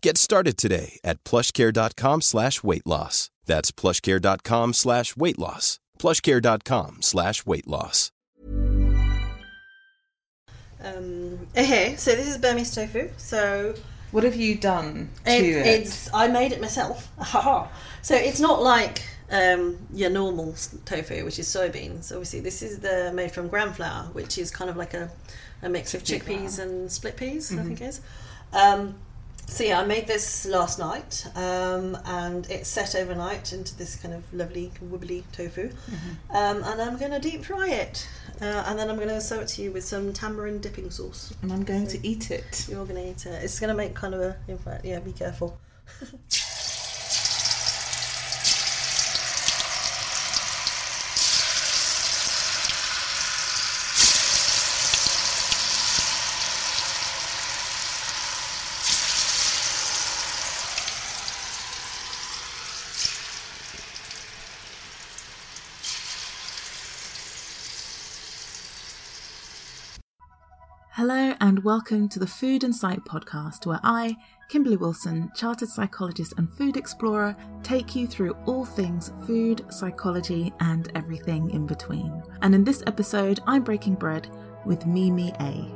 Get started today at plushcare.com slash weight loss. That's plushcare.com slash weight loss. plushcare.com slash weight loss. Um, okay, so this is Burmese tofu. So What have you done to it, it? it's I made it myself. So it's not like um, your normal tofu, which is soybeans. Obviously, this is the made from gram flour, which is kind of like a, a mix of chickpeas flour. and split peas. Mm-hmm. I think it is. Um, so yeah, I made this last night, um, and it's set overnight into this kind of lovely wibbly tofu, Mm-hmm. um, and I'm going to deep fry it, uh, and then I'm going to serve it to you with some tamarind dipping sauce. and I'm going to eat it. You're going to eat it. It's going to make kind of a. In fact, yeah, be careful. Hello and welcome to the Food and Psych podcast, where I, Kimberly Wilson, chartered psychologist and food explorer, take you through all things food, psychology, and everything in between. And in this episode, I'm breaking bread with Mimi Aye.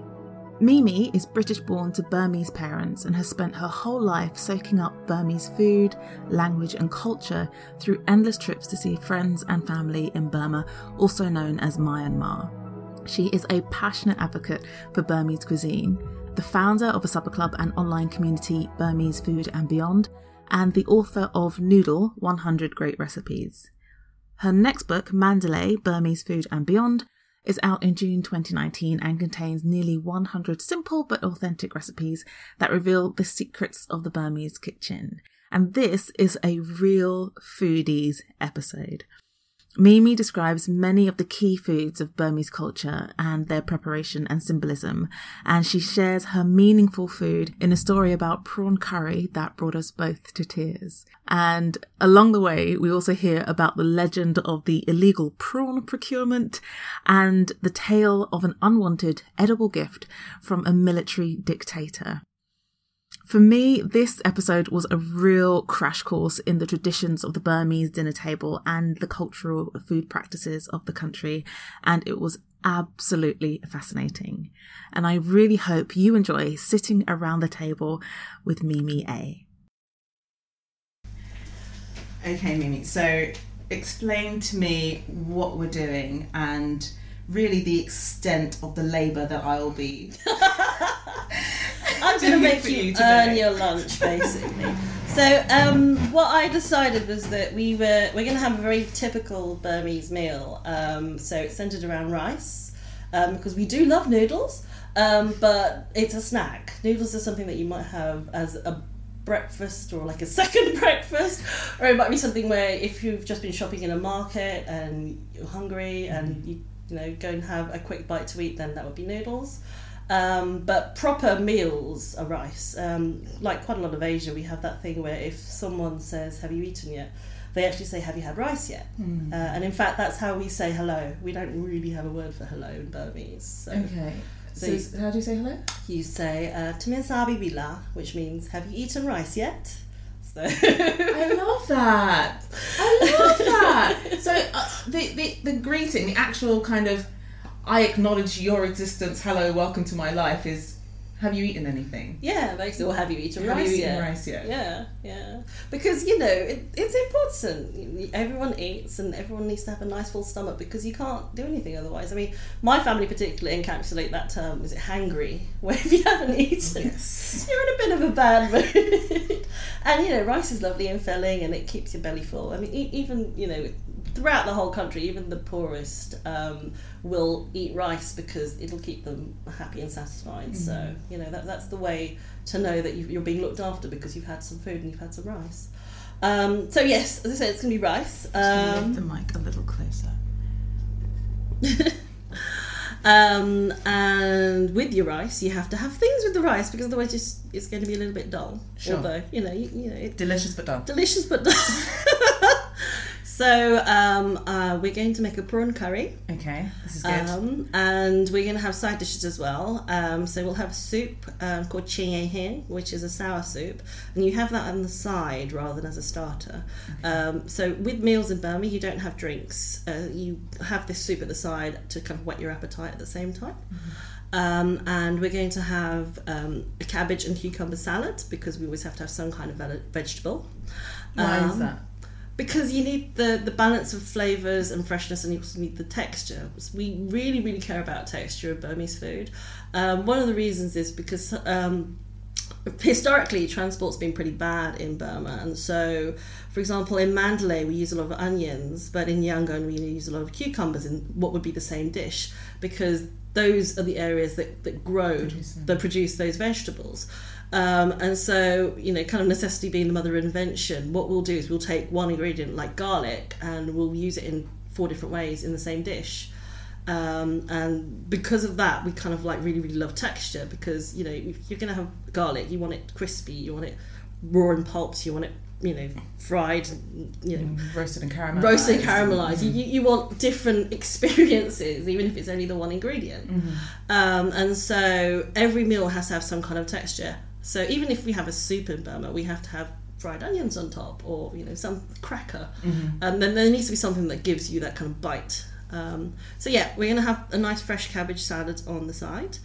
Mimi is British born to Burmese parents and has spent her whole life soaking up Burmese food, language, and culture through endless trips to see friends and family in Burma, also known as Myanmar. She is a passionate advocate for Burmese cuisine, the founder of a supper club and online community Burmese Food and Beyond, and the author of Noodle 100 Great Recipes. Her next book, Mandalay Burmese Food and Beyond, is out in June 2019 and contains nearly 100 simple but authentic recipes that reveal the secrets of the Burmese kitchen. And this is a real foodies episode. Mimi describes many of the key foods of Burmese culture and their preparation and symbolism, and she shares her meaningful food in a story about prawn curry that brought us both to tears. And along the way, we also hear about the legend of the illegal prawn procurement and the tale of an unwanted edible gift from a military dictator. For me, this episode was a real crash course in the traditions of the Burmese dinner table and the cultural food practices of the country, and it was absolutely fascinating. And I really hope you enjoy sitting around the table with Mimi Aye. Okay, Mimi, so explain to me what we're doing and really the extent of the labour that I'll be I'm going to make you, today. earn your lunch, basically. so, um, what I decided was that we were we're going to have a very typical Burmese meal. Um, so it's centered around rice um, because we do love noodles, um, but it's a snack. Noodles are something that you might have as a breakfast or like a second breakfast, or it might be something where if you've just been shopping in a market and you're hungry and you you know go and have a quick bite to eat, then that would be noodles. Um, but proper meals are rice. Um, like quite a lot of Asia, we have that thing where if someone says, "Have you eaten yet?" they actually say, "Have you had rice yet?" Uh, and in fact, that's how we say hello. We don't really have a word for hello in Burmese. So Okay. So So, how do you say hello? you say uh, "Timin sabi bila," which means "Have you eaten rice yet?" So I love that. I love that. So uh, the, the the greeting, the actual kind of, I acknowledge your existence. Hello, welcome to my life. Is Have you eaten anything? Yeah, basically, or have you eaten Have you rice eaten yet? rice yet? Yeah, yeah. Because you know it, it's important. Everyone eats, and everyone needs to have a nice full stomach because you can't do anything otherwise. I mean, my family particularly encapsulate that term. Is it hangry? Where if you haven't eaten, Yes. you're in a bit of a bad mood. and you know, rice is lovely and filling, and it keeps your belly full. I mean, e- even you know, throughout the whole country, even the poorest um, will eat rice because it'll keep them happy and satisfied. So you know, that that's the way to know that you've, you're being looked after because you've had some food and you've had some rice. Um, so yes, as I said, it's gonna be rice. Lift the Um, mic a little closer. um, and with your rice, you have to have things with the rice because otherwise, just it's going to be a little bit dull. Sure. Although you know, you, you know, it, Delicious but dull. delicious but dull. so um, uh, we're going to make a prawn curry. Okay, this is good. Um, and we're going to have side dishes as well. Um, so we'll have a soup um, called chie hin, which is a sour soup, and you have that on the side rather than as a starter. Um, so with meals in Burma, you don't have drinks. Uh, you have this soup at the side to kind of whet your appetite at the same time. Um, and we're going to have um, a cabbage and cucumber salad because we always have to have some kind of ve- vegetable. Why is Um, that? Because you need the the balance of flavors and freshness and you also need the texture. We really really care about texture of burmese food. Um, one of the reasons is because um, historically transport's been pretty bad in burma. And so for example in mandalay we use a lot of onions but in yangon we use a lot of cucumbers in what would be the same dish because those are the areas that, that grow that produce those vegetables um, and so, you know, kind of necessity being the mother of invention, what we'll do is we'll take one ingredient like garlic and we'll use it in four different ways in the same dish. Um, and because of that, we kind of like really, really love texture because, you know, if you're going to have garlic, you want it crispy, you want it raw and pulped, you want it, you know, fried, you know, Roasted and caramelized. roasted and caramelized. You, you want different experiences, even if it's only the one ingredient. Um, and so every meal has to have some kind of texture. So even if we have a soup in Burma, we have to have fried onions on top, or you know some cracker. And then there needs to be something that gives you that kind of bite. Um, so yeah, we're gonna have a nice fresh cabbage salad on the side.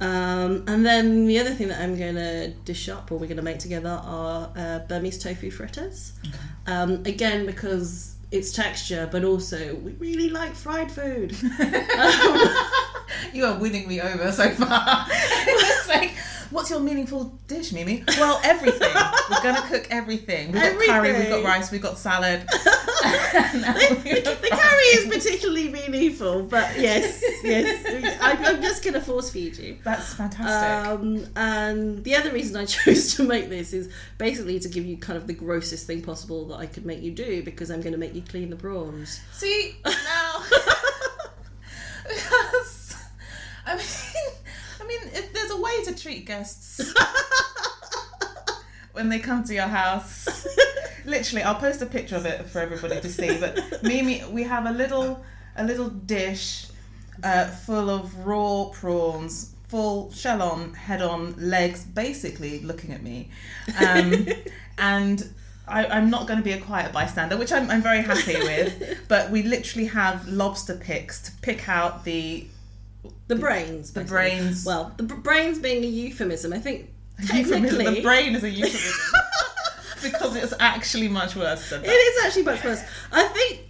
Um, and then the other thing that I'm going to dish up or we're going to make together are uh, Burmese tofu fritters. Um, again, because it's texture, but also we really like fried food. You are winning me over so far. it's like, what's your meaningful dish, Mimi? Well, everything. We're gonna cook everything. We've got curry, we've got rice, we've got salad. the, the curry is particularly meaningful, but yes, yes, I, I'm just going to force feed you. That's fantastic. Um, and the other reason I chose to make this is basically to give you kind of the grossest thing possible that I could make you do because I'm going to make you clean the prawns. See now, guests when they come to your house. Literally, I'll post a picture of it for everybody to see. But Mimi, we have a little, a little dish uh, full of raw prawns, full shell on, head on, legs, basically looking at me, um, and. I, I'm not going to be a quiet bystander, which I'm, I'm very happy with. But we literally have lobster picks to pick out the The brains. The basically. brains. Well, the b- brains being a euphemism, I think euphemism. technically. The brain is a euphemism because it's actually much worse than It that. is actually much worse. I think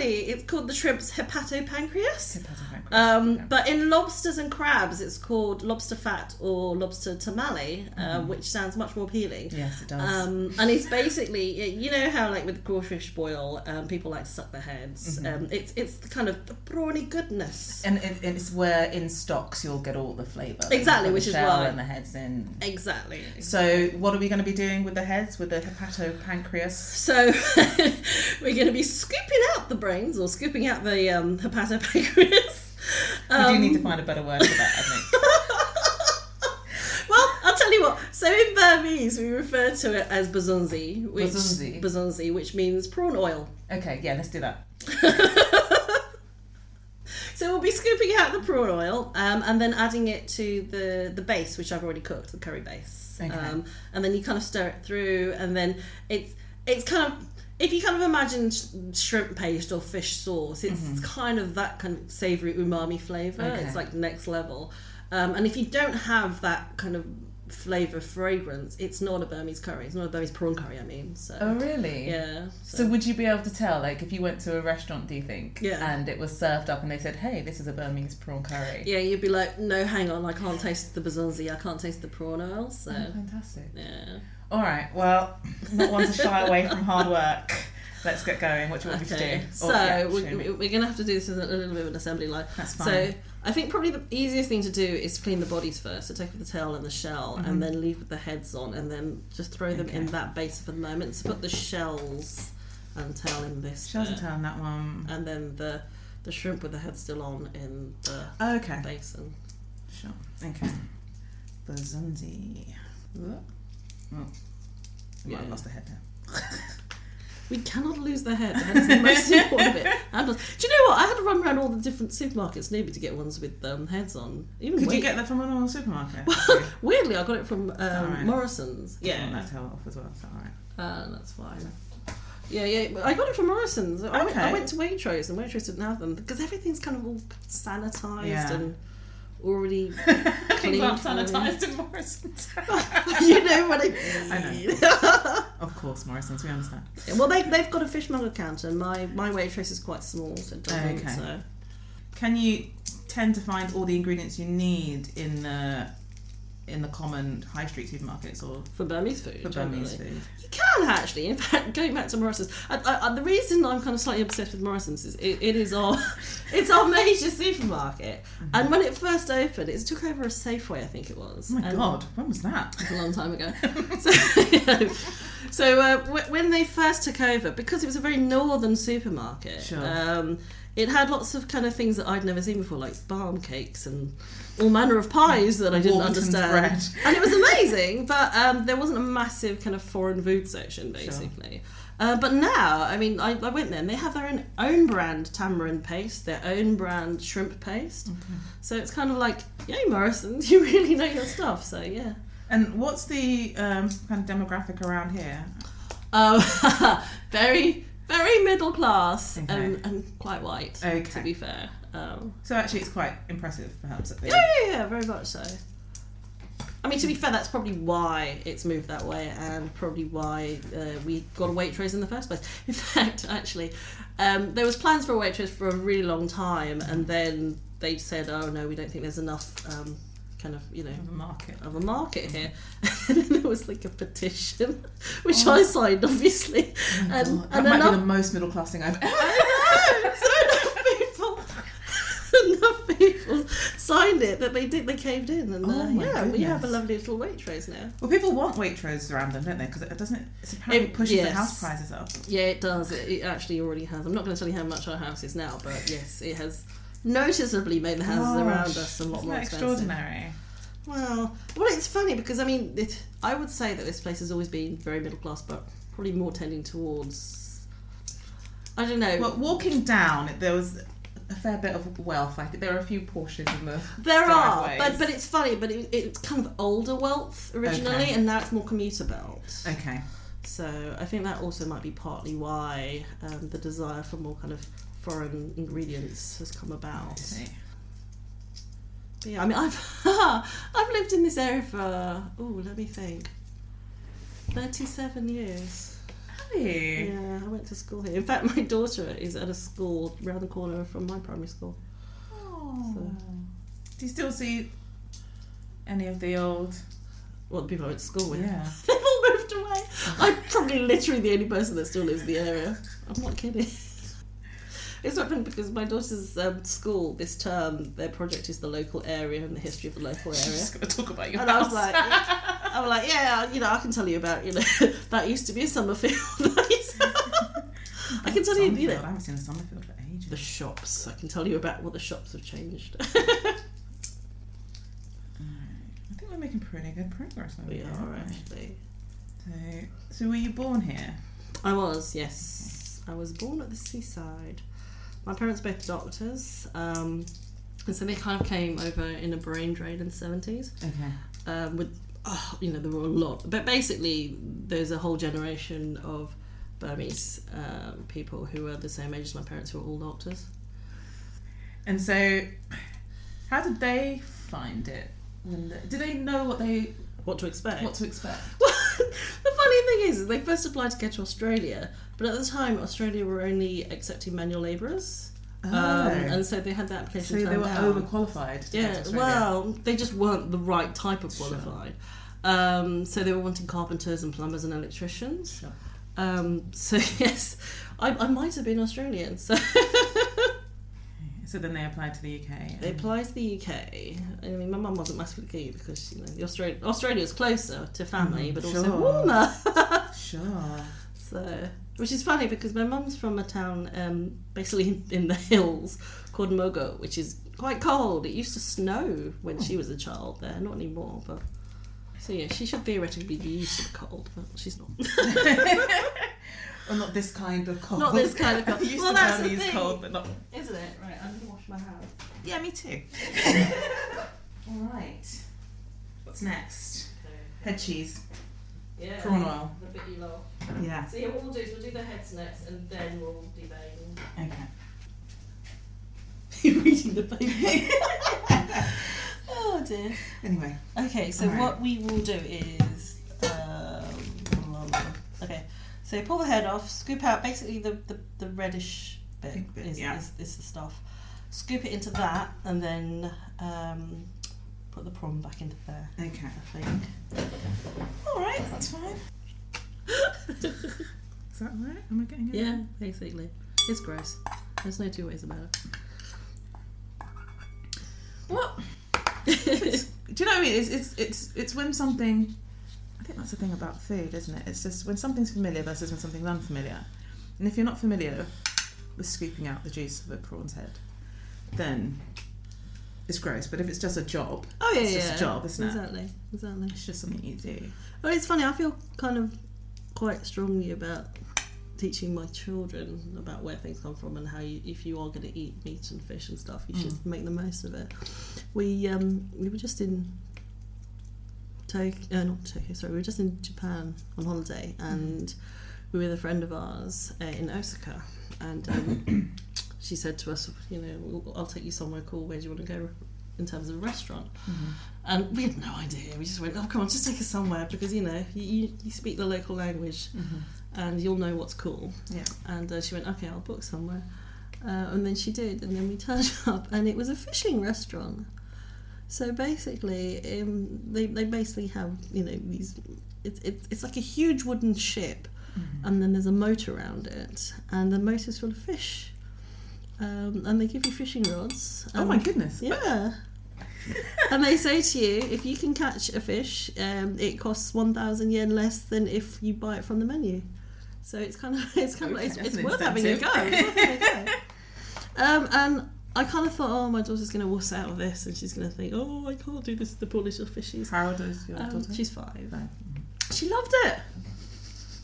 technically it's called the shrimp's hepatopancreas. Um, but in lobsters and crabs, it's called lobster fat or lobster tomalley, uh, which sounds much more appealing. Mm-hmm. Yes, it does. Um, and it's basically, you know how like with crawfish boil, um, people like to suck their heads. Mm-hmm. Um, it's it's the kind of the prawny goodness. and it, it's where in stocks you'll get all the flavour. Exactly, which is why- and the heads in. Exactly. So, what are we going to be doing with the heads, with the hepatopancreas? So we're going to be scooping out the brains or scooping out the um, hepatopancreas. We do need to find a better word for that, I think. Well, I'll tell you what. So in Burmese, we refer to it as bazunzi, which Bazunzi. bazunzi, which means prawn oil. Okay, yeah, let's do that. So we'll be scooping out the prawn oil um, and then adding it to the the base, which I've already cooked, the curry base. Okay. Um, and then you kind of stir it through, and then it's it's kind of if you kind of imagine sh- shrimp paste or fish sauce, it's kind of that kind of savoury umami flavour. Mm-hmm. Okay. It's like next level. Um, and if you don't have that kind of flavour fragrance, it's not a Burmese curry. It's not a Burmese prawn curry. I mean, so Oh, really? yeah. So would you be able to tell, like, if you went to a restaurant, do you think, Yeah. and it was served up, and they said, "Hey, this is a Burmese prawn curry." yeah, you'd be like, no, hang on, I can't taste the bazonzi, I can't taste the prawn oil. So Oh, fantastic. yeah. All right. Well, not one to shy away from hard work. Let's get going. What do you want me to Okay, do? so yeah, we're, we're going to have to do this as a little bit of an assembly line. That's fine. So. I think probably the easiest thing to do is clean the bodies first. So take off the tail and the shell, Mm-hmm. and then leave with the heads on, and then just throw them in that base for the moment. So put the shells and tail in this, Shells and bit, tail on that one. and then the the shrimp with the head still on in the Oh, okay. basin. Sure. Okay. Bazunzi. Oh, I might Yeah. have lost the head now. We cannot lose the head. The head is the most important bit. And do you know what? I had to run around all the different supermarkets near me to get ones with um, heads on. Even Could you get that from a normal supermarket? Weirdly, I got it from um, alright? Morrison's. Yeah. Yeah, that tail off as well. All right? uh, that's fine. Yeah, yeah. but I got it from Morrison's. I, went, I Okay. went to Waitrose and Waitrose didn't have them because everything's kind of all sanitised Yeah. and already Things clean. aren't sanitised in Morrison's. you know what I mean. I Of course, Morrison's. We understand. well, they, they've got a fishmonger counter. My my Waitrose is quite small, so it doesn't. Okay. So Can you tend to find all the ingredients you need in the in the common high street supermarkets or for Burmese food, for Burmese generally. food? You can actually. In fact, going back to Morrison's, I, I, I- the reason I'm kind of slightly obsessed with Morrison's is it, it is our it's our major supermarket. And when it first opened, it took over a Safeway, I think it was. Oh my And- god, when was that? a long time ago. so, you know, so uh, w- when they first took over, because it was a very northern supermarket, Sure. um, it had lots of kind of things that I'd never seen before, like barm cakes and all manner of pies that I didn't understand. bread. And it was amazing, but um, there wasn't a massive kind of foreign food section, basically. Uh, but now, I mean, I, I went there and they have their own, own brand tamarind paste, their own brand shrimp paste. So it's kind of like, yay, Morrison's, you really know your stuff. So yeah. And what's the um, kind of demographic around here? Oh, very, very middle class Okay. and, and quite white. Okay. To be fair. Um, So actually, it's quite impressive, perhaps. That they... yeah, yeah, yeah, very much so. I mean, to be fair, that's probably why it's moved that way, and probably why uh, we got a Waitrose in the first place. In fact, actually, um, there was plans for a Waitrose for a really long time, and then they said, "Oh no, we don't think there's enough." Um, kind of, you know, The market. of a market here. And then there was like a petition, which I signed, obviously. and that and might enough, be the most middle class thing I've ever. I know, so enough people, enough people signed it that they did. They caved in, and uh, Oh my yeah, we have a lovely little Waitrose now. Well, people want Waitrose around them, don't they? Because it doesn't. It apparently It- pushes the house prices up. Yeah, it does. It, it actually already has. I'm not going to tell you how much our house is now, but yes, it has noticeably made the houses around us a lot more expensive. extraordinary. Well, well, it's funny because I mean, it, I would say that this place has always been very middle class, but probably more tending towards. I don't know. Well, walking down, there was a fair bit of wealth. I think there are a few Porsches in the there are, but but it's funny. But it, it's kind of older wealth originally, Okay. and now it's more commuter belt. Okay. So I think that also might be partly why um, the desire for more kind of foreign ingredients has come about. But yeah, I mean, I've I've lived in this area for oh, let me think, thirty-seven years. Have you? Yeah, I went to school here. In fact, my daughter is at a school round the corner from my primary school. Oh. So- Do you still see any of the old? Well, the people I went to school with. Yeah. They've all moved away. I'm probably literally the only person that still lives in the area. I'm not kidding. It's happened because my daughter's um, school this term, their project is the local area and the history of the local area. Just gonna talk about your And I was house. like, I was like, yeah, you know, I can tell you about, you know, that used to be a summer field. I can tell you, you Somerfield. I haven't seen a Somerfield for ages. the shops. I can tell you about what the shops have changed. I think we're making pretty good progress. over we here, are actually. So, so were you born here? I was, yes. I was born at the seaside. My parents both doctors, um, and so they kind of came over in a brain drain in the seventies. Okay. Um, with, oh, you know, there were a lot, but basically, there's a whole generation of Burmese um, people who are the same age as my parents, who are all doctors. And so, how did they find it? Did they know what they What to expect? what to expect? The funny thing is, is they first applied to get to Australia, but at the time Australia were only accepting manual labourers, um, and so they had the so application they were down. overqualified. To Yeah, well, they just weren't the right type of qualified. Um, so they were wanting carpenters and plumbers and electricians. Sure. Um, so yes, I, I might have been Australian. So So then they applied to the UK. they applied to the UK. I mean, my mum wasn't massively keen because you know the Australia Australia is closer to family, but also warmer. Sure. So, which is funny because my mum's from a town um, basically in, in the hills called Mogok, which is quite cold. It used to snow when she was a child there, not anymore. But so yeah, she should theoretically be used to the cold, but she's not. Well, not this kind of cold. Not this kind of cold. Used Well, to that's the Burmese thing. cold, but not. Isn't it? Right, I'm gonna wash my hands. Yeah, me too. All right. What's next? Head cheese. Yeah. Prawn oil. The bit you love. Yeah. So yeah, what we'll do is we'll do the heads next, and then we'll devein. Okay. You're reading the paper. oh dear. Anyway. Okay, so Alright. what we will do is, um, okay, so you pull the head off, scoop out basically the, the, the reddish bit, Pink bit, is, yeah. is, is the stuff. Scoop it into that, and then um, put the prawn back into there. Okay. I think. All right, that's fine. Is that all right? Am I getting it? yeah, basically, it's gross. There's no two ways about it. What? Do you know what I mean? It's, it's it's it's when something. Think that's the thing about food, isn't it? It's just when something's familiar versus when something's unfamiliar. And if you're not familiar with scooping out the juice of a prawn's head, then it's gross. But if it's just a job, Oh yeah, it's yeah, just a job, isn't it? exactly, exactly. It's just something you do. Well, it's funny. I feel kind of quite strongly about teaching my children about where things come from and how you, if you are going to eat meat and fish and stuff, you should make the most of it. We um, we were just in Tokyo, uh, not Tokyo, sorry, we were just in Japan on holiday and we were with a friend of ours uh, in Osaka and um, she said to us, you know, I'll take you somewhere cool. Where do you want to go in terms of a restaurant? And we had no idea. We just went, oh, come on, just take us somewhere because, you know, you, you, you speak the local language and you'll know what's cool. Yeah. And uh, she went, okay, I'll book somewhere. Uh, and then she did. And then we turned up and it was a fishing restaurant. So basically, um, they, they basically have, you know, these, it's, it's, it's like a huge wooden ship and then there's a moat around it and the moat is full of fish. Um, and they give you fishing rods. Oh my goodness. yeah. and they say to you, if you can catch a fish, um, it costs one thousand yen less than if you buy it from the menu. So it's kind of it's kind Okay, of it's, it's worth having a go. It's worth having a go. Um, and I kind of thought, oh, my daughter's going to wuss out of this, and she's going to think, oh, I can't do this to the poor little fishies. How old is your Um, daughter? she's five. Five. She loved it.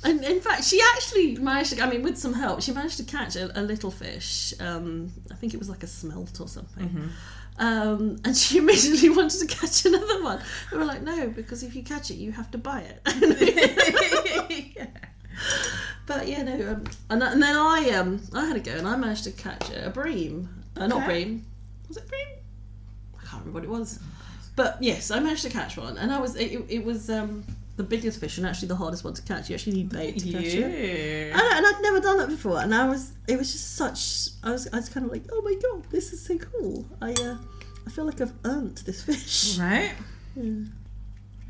And in fact, she actually managed to, I mean, with some help, she managed to catch a, a little fish. Um, I think it was like a smelt or something. Um, and she immediately wanted to catch another one. And we're like, no, because if you catch it, you have to buy it. But yeah, no, um, and, and then I um I had a go and I managed to catch a bream. Uh, not Okay. bream. Was it bream? I can't remember what it was. But yes, I managed to catch one, and I was it, it was um the biggest fish and actually the hardest one to catch. You actually need bait to catch it. Yeah. And, and I'd never done that before, and I was it was just such I was I was kind of like oh my god this is so cool. I uh I feel like I've earned this fish. Right. Yeah.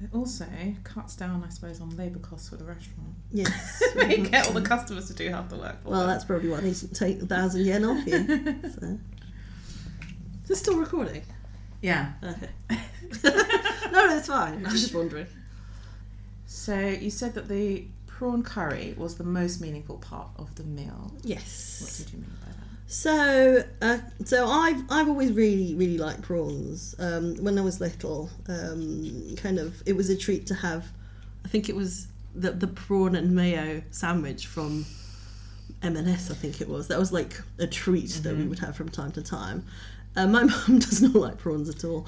It also cuts down, I suppose, on labour costs for the restaurant. Yes. they get all the customers to do half the work. for Well, them. that's probably why they take a thousand yen off you. so. Is this still recording? yeah. Okay. no, no, it's fine. I was just wondering. So you said that the prawn curry was the most meaningful part of the meal. Yes. What did you mean by that? So, uh, so I've I've always really really liked prawns. Um, when I was little, um, kind of it was a treat to have. I think it was the the prawn and mayo sandwich from M&S. I think it was. That was like a treat that we would have from time to time. Uh, my mum does not like prawns at all,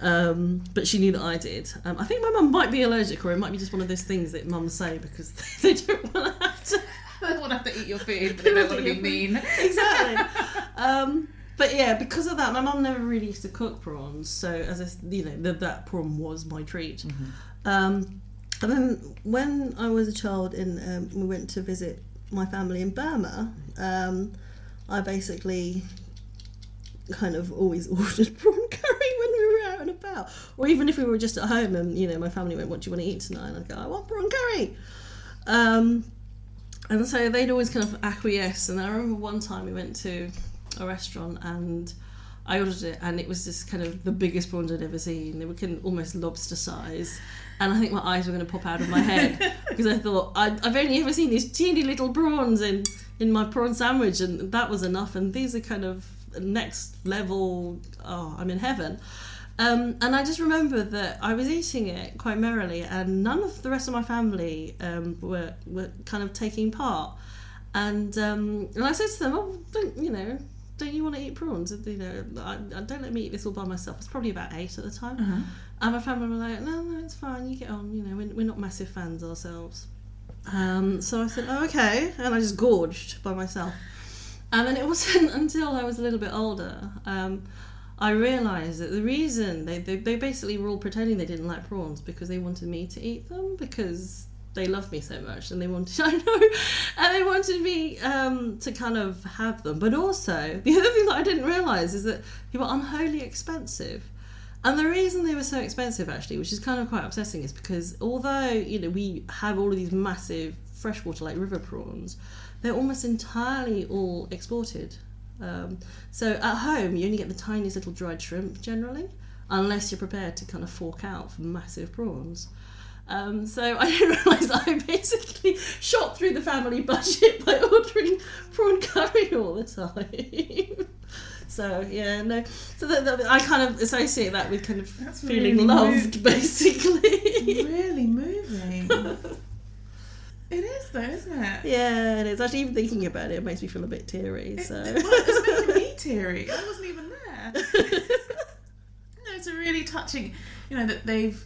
um, but she knew that I did. Um, I think my mum might be allergic, or it might be just one of those things that mums say because they don't want to have to They want to have to eat your food, but they don't want to be mean. exactly. Um, but yeah, because of that, my mum never really used to cook prawns. So as I, you know, the, that prawn was my treat. Um, and then when I was a child, and um, we went to visit my family in Burma. Um, I basically kind of always ordered prawn curry when we were out and about, or even if we were just at home and you know my family went, "What do you want to eat tonight?" And I'd go, "I want prawn curry." Um, and so they'd always kind of acquiesce. And I remember one time we went to a restaurant and I ordered it, and it was just kind of the biggest prawns I'd ever seen. They were kind of almost lobster size. And I think my eyes were going to pop out of my head because I thought I, I've only ever seen these teeny little prawns in in my prawn sandwich, and that was enough. And these are kind of next level. Oh, I'm in heaven. Um, and I just remember that I was eating it quite merrily, and none of the rest of my family um, were were kind of taking part. And um, and I said to them, "Oh, don't you know? Don't you want to eat prawns? You know, I, I don't let me eat this all by myself." It's probably about eight at the time, and my family were like, "No, no, it's fine. You get on. You know, we're, we're not massive fans ourselves." Um, so I said, "Oh, okay," and I just gorged by myself. And then it wasn't until I was a little bit older, um, I realised that the reason they, they, they basically were all pretending they didn't like prawns because they wanted me to eat them because they loved me so much and they wanted I know and they wanted me um, to kind of have them. But also the other thing that I didn't realise is that they were unholy expensive. And the reason they were so expensive, actually, which is kind of quite upsetting, is because although you know we have all of these massive freshwater like river prawns, they're almost entirely all exported. Um, so at home, you only get the tiniest little dried shrimp generally, unless you're prepared to kind of fork out for massive prawns. Um, so I didn't realise that I basically shot through the family budget by ordering prawn curry all the time. so yeah, no. So that, that- I kind of associate that with kind of That's feeling really loved, basically. really moving. It is though, isn't it? yeah, it is. Actually, even thinking about it, it makes me feel a bit teary. So. Well, it's making me teary. I wasn't even there. No, it's a really touching. You know that they've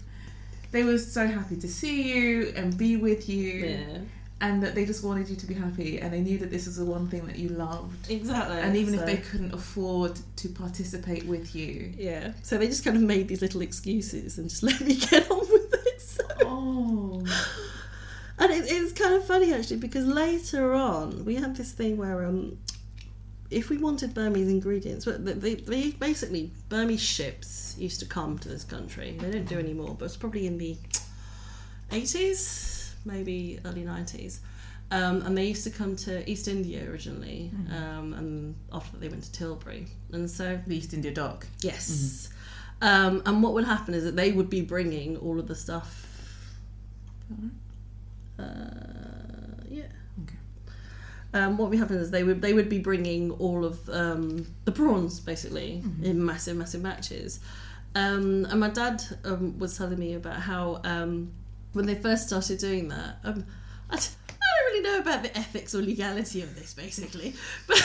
they were so happy to see you and be with you, yeah, and that they just wanted you to be happy, and they knew that this was the one thing that you loved. exactly. And even if they couldn't afford to participate with you, Yeah, so they just kind of made these little excuses and just let me get on with it. So. oh, And it, it's kind of funny actually because later on we had this thing where um, if we wanted Burmese ingredients, but they, they, they basically Burmese ships used to come to this country. They don't do anymore, but it's probably in the eighties, maybe early nineties. Um, and they used to come to East India originally, um, and after that they went to Tilbury. And so the East India Dock. Yes. Um, and what would happen is that they would be bringing all of the stuff. Uh, yeah. Okay. Um, what would happen is they would they would be bringing all of um, the prawns basically in massive massive batches. Um, and my dad um, was telling me about how um, when they first started doing that, um, I, don't really know about the ethics or legality of this basically, but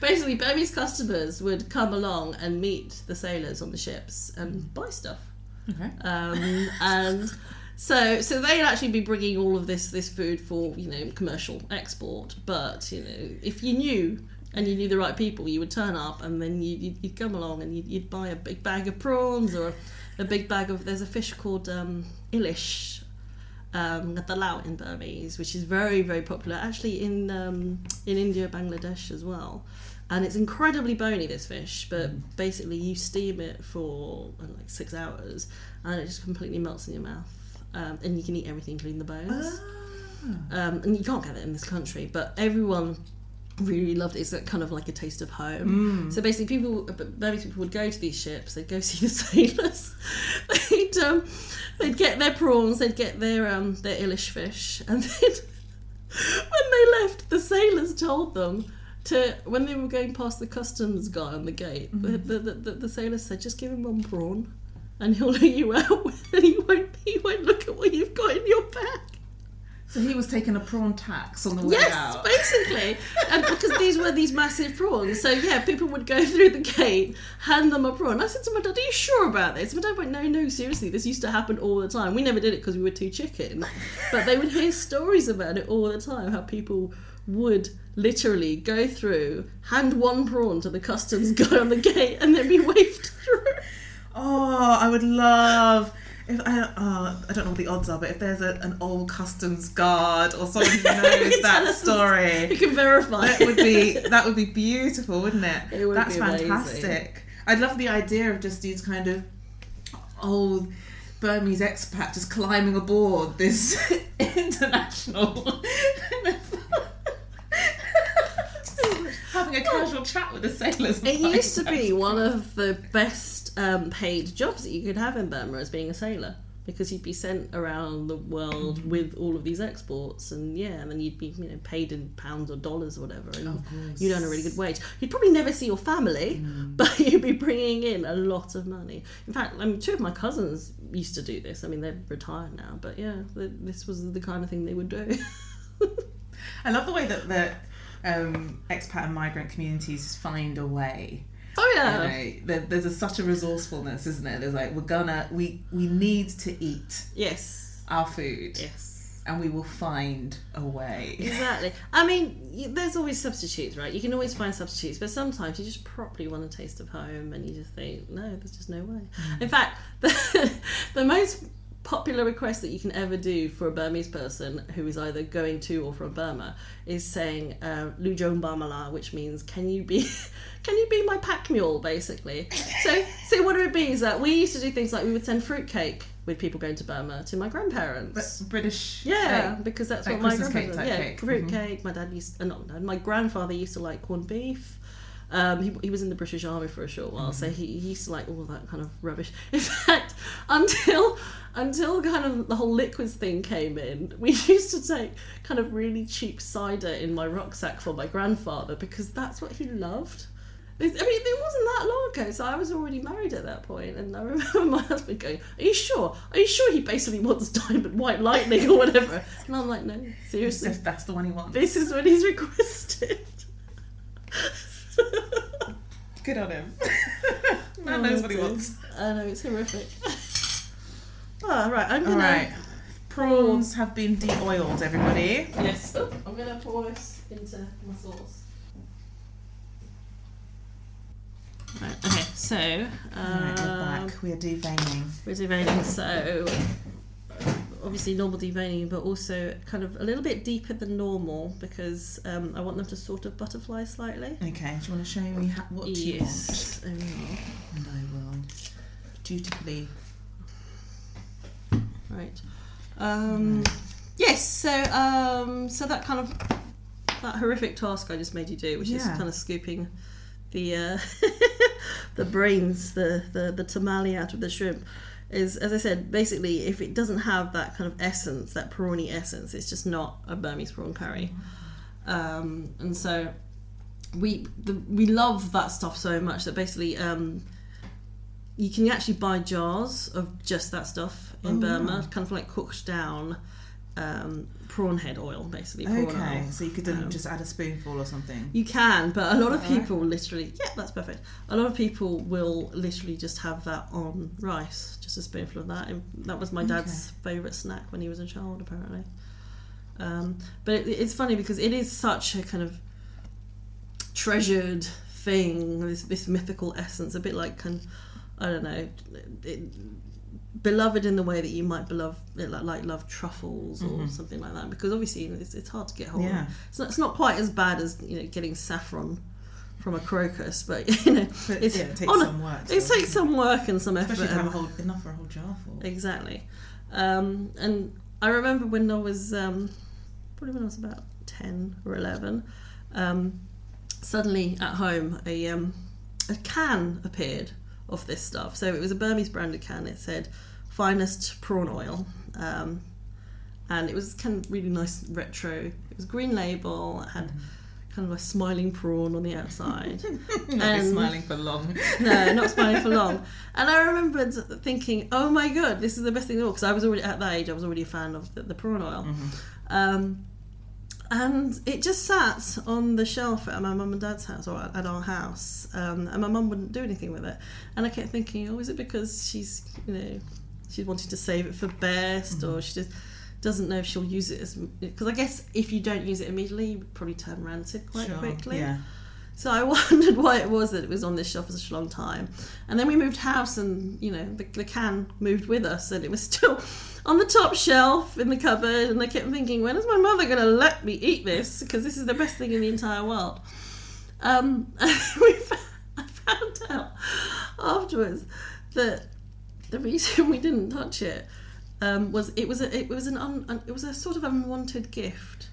basically Burmese customers would come along and meet the sailors on the ships and buy stuff Okay. um, and so so they'd actually be bringing all of this this food for you know commercial export but you know if you knew and you knew the right people you would turn up and then you, you'd, you'd come along and you'd, you'd buy a big bag of prawns or a, a big bag of there's a fish called um, ilish um, Laut in Burmese, which is very, very popular. Actually, in um, in India, Bangladesh as well, and it's incredibly bony. This fish, but basically you steam it for like six hours, and it just completely melts in your mouth, um, and you can eat everything, including the bones. Um, and you can't get it in this country, but everyone really loved it. It's kind of like a taste of home. So basically, people, Burmese people would go to these ships. They'd go see the sailors. they'd um, they'd get their prawns. They'd get their um, their ilish fish, and then when they left, the sailors told them. To when they were going past the customs guy on the gate, the, the, the, the sailors said, "Just give him one prawn, and he'll let you out, and he won't he won't look at what you've got in your bag." So he was taking a prawn tax on the way Yes, out. basically. and because these were these massive prawns, so yeah, people would go through the gate, hand them a prawn. I said to my dad, "Are you sure about this?" My dad went, "No, no, seriously, this used to happen all the time. We never did it because we were too chicken, but they would hear stories about it all the time. How people would literally go through, hand one prawn to the customs guy on the gate, and then be waved through. Oh, I would love. If I, uh, I don't know what the odds are, but if there's a, an old customs guard or someone who knows that story, You can verify. that would be that would be beautiful, wouldn't it? It would That's be amazing. fantastic. I'd love the idea of just these kind of old Burmese expat just climbing aboard this international. Having a casual chat with the sailors. It used to be one of the best um, paid jobs that you could have in Burma as being a sailor because you'd be sent around the world Mm-hmm. with all of these exports and yeah and then you'd be you know paid in pounds or dollars or whatever and you'd earn a really good wage you'd probably never see your family Mm. but you'd be bringing in a lot of money in fact I mean two of my cousins used to do this I mean they're retired now but yeah this was the kind of thing they would do I love the way that the um, expat and migrant communities find a way. oh You yeah know, there, there's a, such a resourcefulness, isn't it? There's like we're gonna we we need to eat yes our food, yes and we will find a way. Exactly. I mean, there's always substitutes, right? You can always find substitutes, but sometimes you just properly want a taste of home and you just think, no, there's just no way. In fact, the, the most popular request that you can ever do for a Burmese person who is either going to or from Burma is saying uh, Lujong Bamala, which means can you be can you be my pack mule basically. So so what it would be is that we used to do things like we would send fruitcake with people going to Burma to my grandparents. But British, Yeah, like, because that's like what my Christmas cake grandfather. Yeah, cake. fruit Mhm. My dad used, uh, not my dad, my grandfather used to like corned beef. Um, he, he was in the British Army for a short while, so Mm-hmm. he, he used to like all that kind of rubbish. In fact, until until kind of the whole liquids thing came in, we used to take kind of really cheap cider in my rucksack for my grandfather because that's what he loved. It's- I mean, it wasn't that long ago, so I was already married at that point, and I remember my husband going, "Are you sure? Are you sure he basically wants diamond white lightning or whatever?" And I'm like, "No, seriously, That's, that's the one he wants. this is what he's requested." Good on him. Man knows what he wants. I know it's horrific. Ah, right. I'm gonna. right, prawns have been de-oiled. Everybody. Yes. Oh, I'm gonna pour this into my sauce. Right. Okay. So. All right, we're Um, back. We are deveining. We're deveining, so obviously normal deveining, but also kind of a little bit deeper than normal because um, I want them to sort of butterfly slightly. Okay, do you want to show me how, what you want? Yes, there we are. And I will dutifully. Right. Um, yes. So um, so that kind of that horrific task I just made you do, which is kind of scooping the uh, the brains, the, the the tomalley out of the shrimp. Is as I said, basically, if it doesn't have that kind of essence, that prawny essence, it's just not a Burmese prawn curry. Um, and so we the, we love that stuff so much that basically um, you can actually buy jars of just that stuff in Burma, kind of like cooked down um, prawn head oil, basically. Prawn Okay, oil. so you could Um, just add a spoonful or something. You can, but a lot of people literally, yeah, that's perfect. A lot of people will literally just have that on rice, just a spoonful of that. And that was my dad's favourite snack when he was a child, apparently. Um, but it, it's funny because it is such a kind of treasured thing, this, this mythical essence, a bit like, kind I don't know, it, beloved in the way that you might beloved like, like love truffles or something like that because obviously it's, it's hard to get hold Yeah. of it's not, it's not quite as bad as you know getting saffron from a crocus but you know But, it's yeah, it takes some work it takes some work and some effort Especially to have whole, enough for a whole jar full. Exactly. Um, and I remember when I was um, probably when I was about ten or eleven, um, suddenly at home a um, a can appeared of this stuff. So it was a Burmese branded can. It said "finest prawn oil," um, and it was kind of really nice retro. It was green label. It had kind of a smiling prawn on the outside. Not And- smiling for long. no, not smiling for long. And I remembered thinking, "Oh my god, this is the best thing in the world!" Because I was already at that age, I was already a fan of the, the prawn oil. Um, and it just sat on the shelf at my mum and dad's house or at, our house, um, and my mum wouldn't do anything with it. And I kept thinking, "Oh, is it because she's, you know, she's wanting to save it for best, or she just doesn't know if she'll use it as because I guess if you don't use it immediately, you probably turn rancid quite Sure, quickly. Yeah. So I wondered why it was that it was on this shelf for such a long time. And then we moved house, and you know the, the can moved with us, and it was still on the top shelf in the cupboard. And I kept thinking, when is my mother going to let me eat this? Because this is the best thing in the entire world. Um, we found, I found out afterwards that the reason we didn't touch it um, was it was a, it was an un, it was a sort of unwanted gift.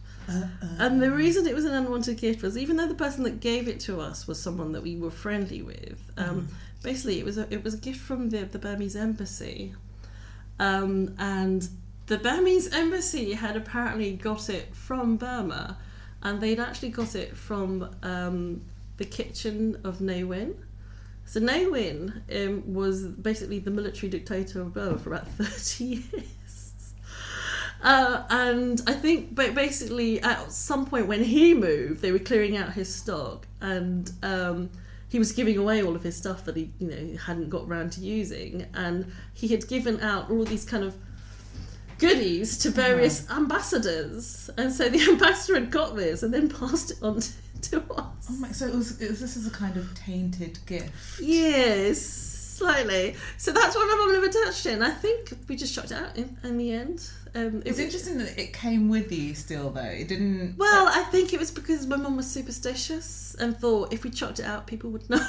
And the reason it was an unwanted gift was even though the person that gave it to us was someone that we were friendly with, um, basically it was a, it was a gift from the, the Burmese embassy, um, and the Burmese embassy had apparently got it from Burma, and they'd actually got it from um, the kitchen of Ne Win. So Ne Win um, was basically the military dictator of Burma for about thirty years. Uh, and I think ba- basically at some point when he moved, they were clearing out his stock, and um, he was giving away all of his stuff that he, you know, hadn't got round to using, and he had given out all these kind of goodies to various ambassadors, and so the ambassador had got this and then passed it on to, to us. Oh my, so it was, it was. This is a kind of tainted gift. Yes, slightly. So that's why my mum never touched it, and I think we just chucked it out in, in the end. Um, it It's was- interesting that it came with you still, though. It didn't. Well, I think it was because my mum was superstitious and thought if we chucked it out, people would know.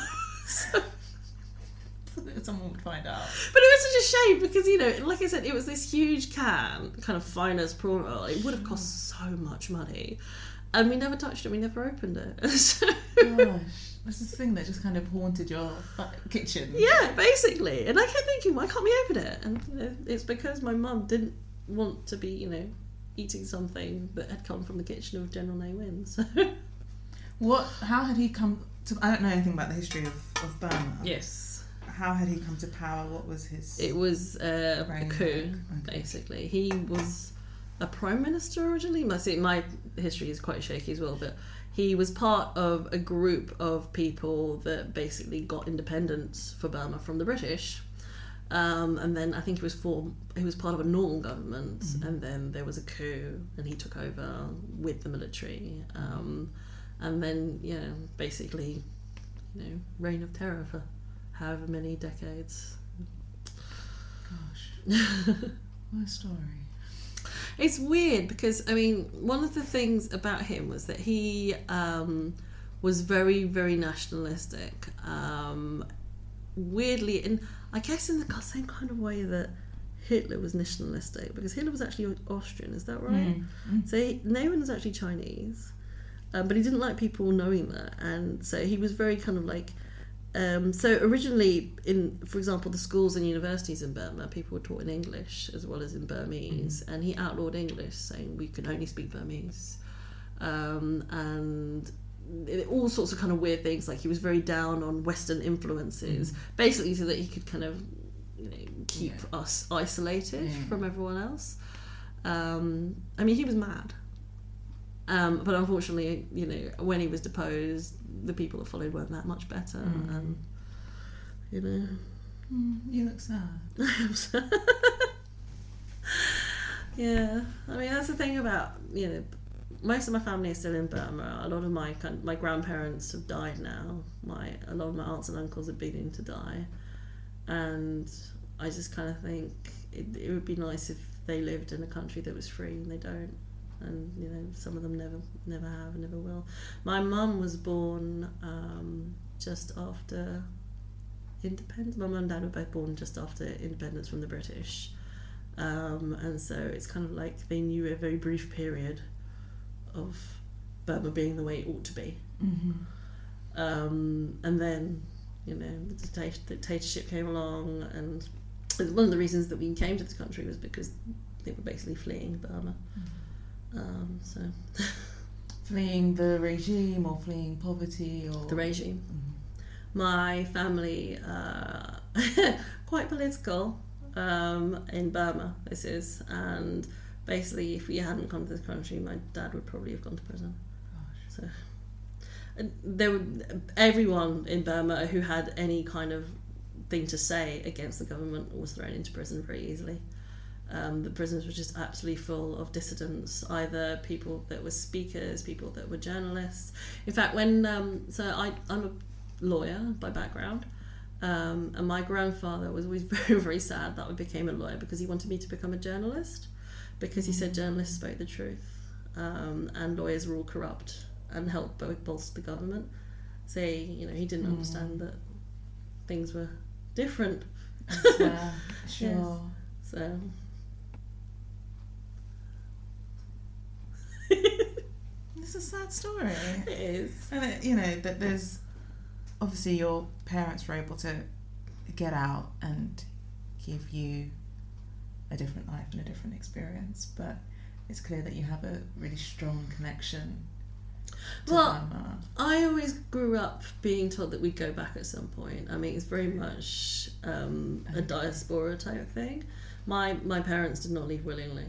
So- someone would find out. but it was such a shame because you know, like I said, it was this huge can, kind of fine as prawn oil. It would have cost so much money, and we never touched it. We never opened it. So, Gosh, this the thing that just kind of haunted your uh, kitchen. yeah, basically. And I kept thinking, why can't we open it? And it's because my mum didn't want to be, you know, eating something that had come from the kitchen of General Ne Win. So What? How had he come to? I don't know anything about the history of, of Burma. yes. How had he come to power? What was his? It was uh, a coup, Okay. basically. He was a prime minister originally. My, see, my history is quite shaky as well, but he was part of a group of people that basically got independence for Burma from the British. Um, and then I think he was formed, he was part of a normal government, and then there was a coup, and he took over with the military. Um, and then, yeah, basically, you know, reign of terror for however many decades. Gosh, what a story. It's weird because I mean, one of the things about him was that he um, was very, very nationalistic. Um, weirdly, in I guess in the same kind of way that Hitler was nationalistic, because Hitler was actually Austrian. Is that right? So he, Ne Win was actually Chinese, um, but he didn't like people knowing that, and so he was very kind of like. Um, so originally, in for example, the schools and universities in Burma, people were taught in English as well as in Burmese, and he outlawed English, saying we can only speak Burmese, um, and all sorts of kind of weird things. Like he was very down on Western influences, basically, so that he could kind of you know keep us isolated Yeah. from everyone else. Um, I mean, he was mad. Um, but unfortunately, you know, when he was deposed, the people that followed weren't that much better, and you know, You look sad. yeah. I mean, that's the thing about you know, most of my family is still in Burma. A lot of my my grandparents have died now. My a lot of my aunts and uncles are beginning to die, and I just kind of think it, it would be nice if they lived in a country that was free, and they don't. And you know, some of them never, never have, and never will. My mum was born um, just after independence. My mum and dad were both born just after independence from the British, um, and so it's kind of like they knew a very brief period of Burma being the way it ought to be. Um, and then, you know, the dictatorship came along, and one of the reasons that we came to this country was because they were basically fleeing Burma. Um, so Fleeing the regime or fleeing poverty or the regime. My family, uh, quite political um, in Burma. This is, and basically, if we hadn't come to this country, my dad would probably have gone to prison. So and there were everyone in Burma who had any kind of thing to say against the government was thrown into prison very easily. um, the prisons were just absolutely full of dissidents, either people that were speakers, people that were journalists. In fact, when um, so I, I'm a lawyer by background, um, and my grandfather was always very very sad that I became a lawyer because he wanted me to become a journalist, because he said journalists spoke the truth, um, and lawyers were all corrupt and helped bolster the government. So you know he didn't mm. understand that things were different. Yeah, sure. yes. So it's a sad story. It is. And it, you know that there's obviously your parents were able to get out and give you a different life and a different experience, but it's clear that you have a really strong connection. well, Burma. I always grew up being told that we'd go back at some point. I mean, it's very much um, a diaspora type thing. My my parents did not leave willingly.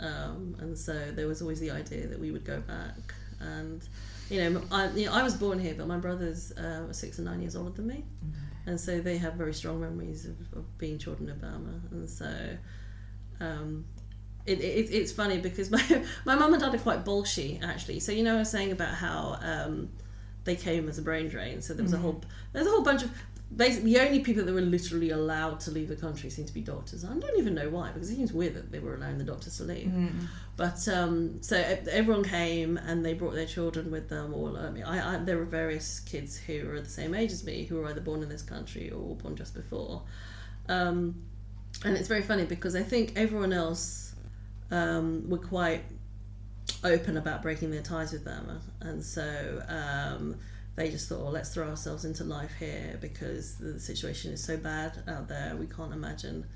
Um, and so there was always the idea that we would go back. And you know, I, you know, I was born here, but my brothers uh, are six and nine years older than me, mm-hmm. and so they have very strong memories of, of being children of Burma. And so um, it, it, it's funny because my my mum and dad are quite bolshy actually. So you know, I was saying about how. Um, they came as a brain drain, so there was mm-hmm. a whole there's a whole bunch of basically the only people that were literally allowed to leave the country seem to be doctors. I don't even know why because it seems weird that they were allowing the doctors to leave. Mm. But um, so everyone came and they brought their children with them. All I mean, I, I, there were various kids who were the same age as me who were either born in this country or born just before. Um, and it's very funny because I think everyone else um, were quite open about breaking their ties with them, and so um, they just thought, well, let's throw ourselves into life here because the situation is so bad out there. We can't imagine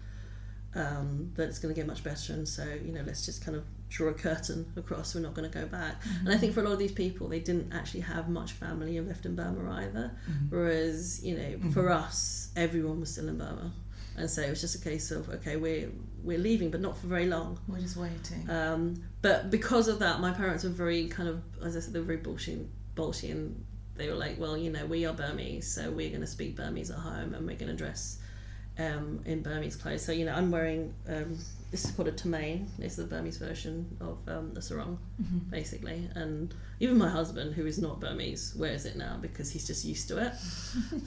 um, that it's going to get much better. And so, you know, let's just kind of draw a curtain across. We're not going to go back. Mm-hmm. And I think for a lot of these people, they didn't actually have much family left in Burma either. Mm-hmm. Whereas, you know, mm-hmm. for us, everyone was still in Burma. And so it was just a case of okay, we're we're leaving, but not for very long. We're just waiting. Um, but because of that, my parents were very kind of, as I said, they were very bullshit, bullshit, and they were like, well, you know, we are Burmese, so we're going to speak Burmese at home and we're going to dress um, in Burmese clothes. So, you know, I'm wearing, um, this is called a tamane, it's the Burmese version of um, the sarong, mm-hmm. basically. And even my husband, who is not Burmese, wears it now because he's just used to it.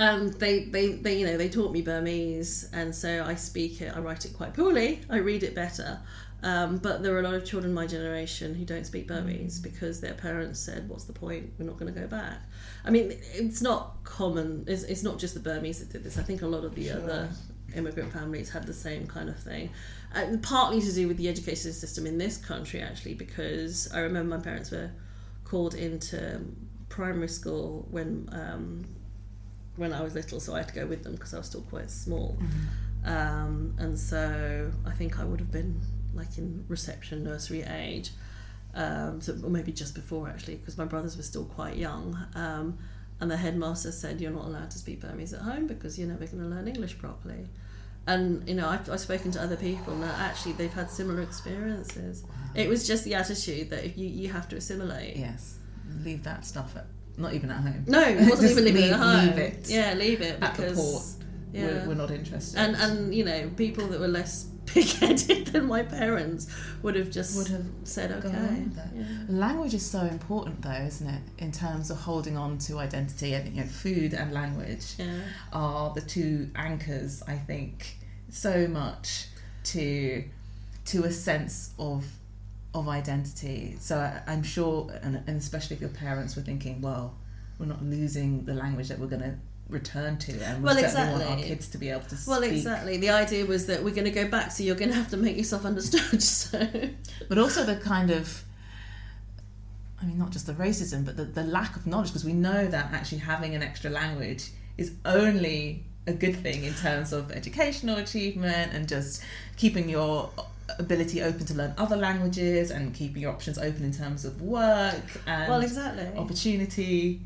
um, and they, they, they, you know, they taught me Burmese, and so I speak it. I write it quite poorly. I read it better, um, but there are a lot of children my generation who don't speak Burmese mm. because their parents said, "What's the point? We're not going to go back." I mean, it's not common. It's, it's not just the Burmese that did this. I think a lot of the sure. other immigrant families had the same kind of thing. And partly to do with the education system in this country, actually, because I remember my parents were called into primary school when um, when I was little, so I had to go with them because I was still quite small. Mm-hmm. Um, and so I think I would have been like in reception nursery age, um, so, or maybe just before actually, because my brothers were still quite young. Um, and the headmaster said, You're not allowed to speak Burmese at home because you're never going to learn English properly. And you know, I've, I've spoken to other people that actually they've had similar experiences. Wow. It was just the attitude that you, you have to assimilate. Yes, leave that stuff at not even at home. No, it wasn't even leave, at home. Leave it. Yeah, leave it at the port. Yeah. We're, we're, not interested. And and you know, people that were less pig-headed than my parents would have just would have said okay. Yeah. Language is so important, though, isn't it? In terms of holding on to identity, I think you know, food and language yeah. are the two anchors. I think so much to to a sense of of identity. So I, am sure, and, and especially if your parents were thinking, well, we're not losing the language that we're going to return to and we well, exactly. want our kids to be able to speak. Well, exactly. The idea was that we're going to go back, so you're going to have to make yourself understood. So, but also the kind of, I mean, not just the racism, but the, the lack of knowledge, because we know that actually having an extra language is only a good thing in terms of educational achievement and just keeping your ability open to learn other languages and keeping your options open in terms of work and well exactly. opportunity.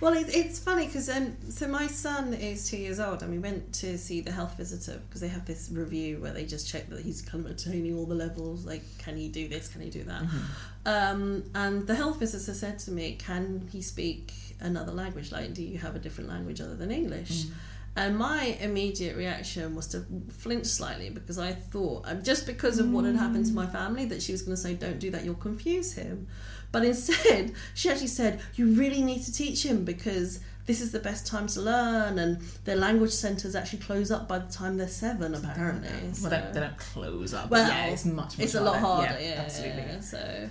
Well it, it's funny because um, so my son is two years old and we went to see the health visitor because they have this review where they just check that he's kind of attaining all the levels like can he do this can he do that? Mm-hmm. um, and the health visitor said to me can he speak another language? Like do you have a different language other than english? Mm. And my immediate reaction was to flinch slightly because I thought, um, just because of what had happened to my family, that she was going to say, Don't do that, you'll confuse him. But instead, she actually said, You really need to teach him because this is the best time to learn, and their language centres actually close up by the time they're seven, apparently. Well, So- they, don't, they don't close up. well, yeah, it's much, much it's a lot harder. Yeah, absolutely. yeah, So,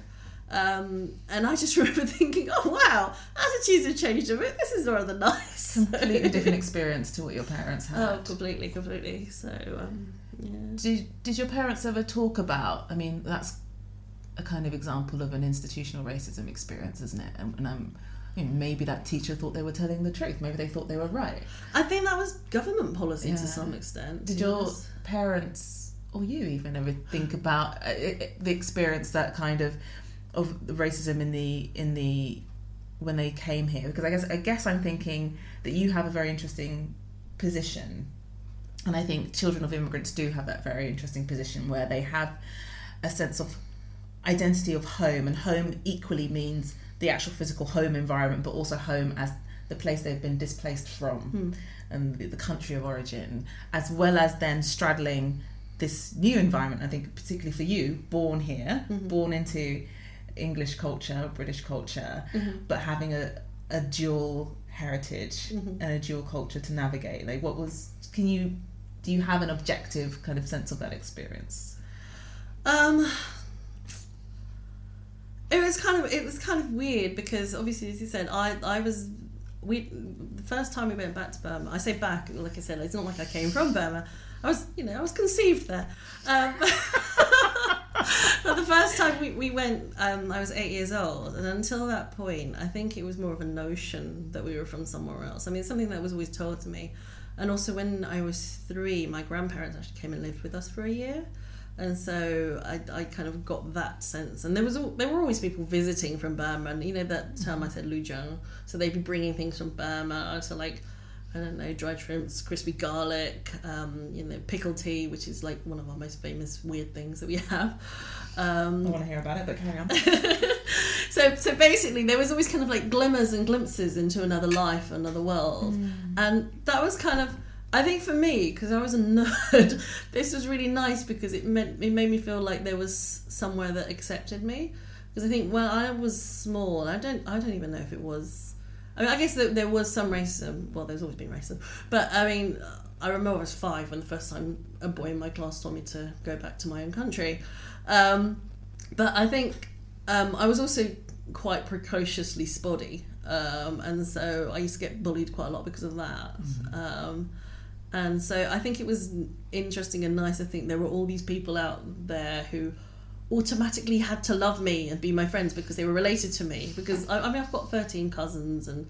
um, and I just remember thinking, oh wow, attitudes have changed a bit. This is rather nice. Completely different experience to what your parents had. oh, completely, completely. So, um, yeah. Did, did your parents ever talk about? I mean, that's a kind of example of an institutional racism experience, isn't it? And, and um, you know, maybe that teacher thought they were telling the truth. Maybe they thought they were right. I think that was government policy Yeah. to some extent. Did be your parents or you even ever think about uh, the experience that kind of of racism in the in the when they came here? Because I guess I guess I'm thinking that you have a very interesting position, and I think children of immigrants do have that very interesting position where they have a sense of identity of home, and home equally means the actual physical home environment, but also home as the place they've been displaced from hmm. and the, the country of origin, as well as then straddling this new environment. I think, particularly for you, born here, mm-hmm. born into English culture, British culture, but having a, a dual heritage and a dual culture to navigate. Like, what was, can you, do you have an objective kind of sense of that experience? Um, it was kind of it was kind of weird because obviously, as you said, I I was we the first time we went back to Burma. I say back, like I said, it's not like I came from Burma. I was, you know, I was conceived there. Um, but the first time we, we went, um, I was eight years old, and until that point, I think it was more of a notion that we were from somewhere else. I mean, something that was always told to me. And also, when I was three, my grandparents actually came and lived with us for a year and so I, I kind of got that sense. And there was there were always people visiting from Burma, and you know that term I said lujang, so they'd be bringing things from Burma, so like I don't know dried shrimps, crispy garlic, um, you know pickled tea, which is like one of our most famous weird things that we have. Um, I want to hear about it, but carry on. so so basically there was always kind of like glimmers and glimpses into another life another world and that was kind of i think for me because i was a nerd this was really nice because it meant it made me feel like there was somewhere that accepted me because i think when i was small i don't i don't even know if it was i mean i guess that there was some racism well there's always been racism but i mean i remember i was five when the first time a boy in my class told me to go back to my own country um, but I think um, I was also quite precociously spotty, um, and so I used to get bullied quite a lot because of that. Um, and so I think it was interesting and nice. I think there were all these people out there who automatically had to love me and be my friends because they were related to me. Because I, I mean, I've got thirteen cousins and.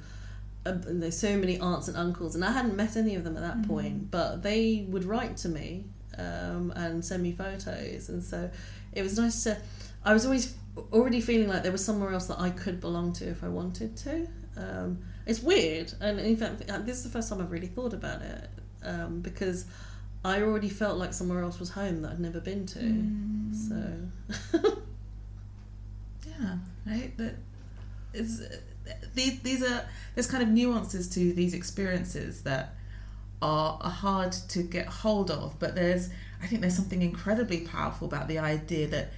uh, And there's so many aunts and uncles, and I hadn't met any of them at that point, but they would write to me um, and send me photos, and so it was nice to. I was always already feeling like there was somewhere else that I could belong to if I wanted to. Um, it's weird, and in fact, this is the first time I've really thought about it um, because I already felt like somewhere else was home that I'd never been to. Mm. So, Yeah, right. That is these these are there's kind of nuances to these experiences that are, are hard to get hold of, but there's I think there's something incredibly powerful about the idea that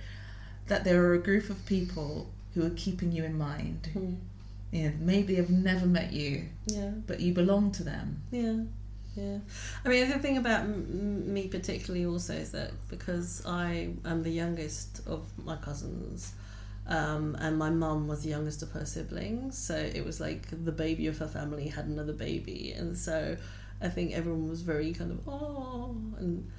that there are a group of people who are keeping you in mind. Hmm. You know, maybe have never met you, yeah. but you belong to them. Yeah, yeah. I mean, the thing about m- me particularly also is that because I am the youngest of my cousins, um, and my mum was the youngest of her siblings, so it was like the baby of her family had another baby, and so I think everyone was very kind of oh, and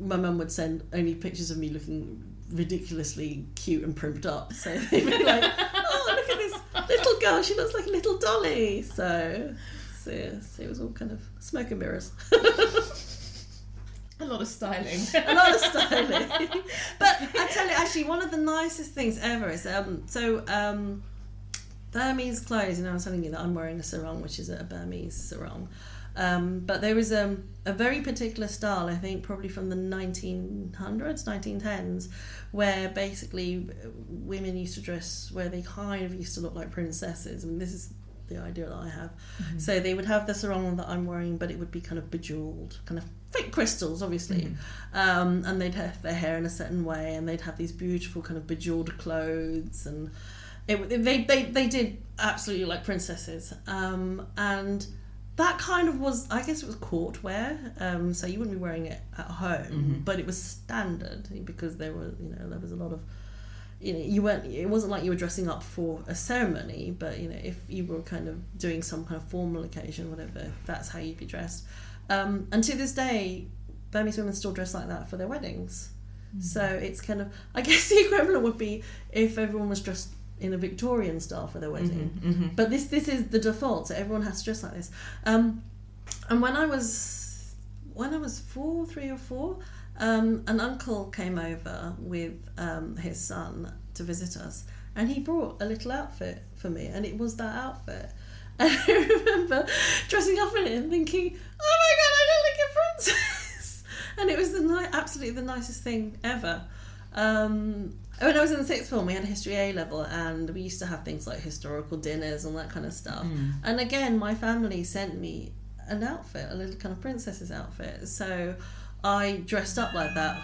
my mum would send only pictures of me looking ridiculously cute and primped up, so they'd be like, oh, look at this little girl, she looks like a little dolly, so. So yes, it was all kind of smoke and mirrors. A lot of styling. a lot of styling. but I tell you, actually, one of the nicest things ever is um, so um, Burmese clothes. And I was telling you that I'm wearing a sarong, which is a Burmese sarong. Um, but there was um, a very particular style, I think, probably from the 1900s, 1910s, where basically women used to dress where they kind of used to look like princesses. I mean, this is the idea that I have. So they would have the sarong that I'm wearing, but it would be kind of bejeweled, kind of fake crystals, obviously. Um, and they'd have their hair in a certain way, and they'd have these beautiful kind of bejeweled clothes, and it, they, they they did absolutely like princesses. Um, and that kind of was, I guess, it was court wear. Um, so you wouldn't be wearing it at home, but it was standard because there were, you know, there was a lot of you know you weren't it wasn't like you were dressing up for a ceremony but you know if you were kind of doing some kind of formal occasion whatever that's how you'd be dressed. Um, and to this day burmese women still dress like that for their weddings. So it's kind of i guess the equivalent would be if everyone was dressed in a victorian style for their wedding. but this this is the default so everyone has to dress like this. Um, and when i was when i was four three or four um, an uncle came over with um, his son to visit us, and he brought a little outfit for me, and it was that outfit. And I remember dressing up in it and thinking, "Oh my god, I look like a princess!" and it was the ni- absolutely the nicest thing ever. Um, when I was in the sixth form, we had a history A level, and we used to have things like historical dinners and that kind of stuff. And again, my family sent me an outfit, a little kind of princess's outfit. So I dressed up like that.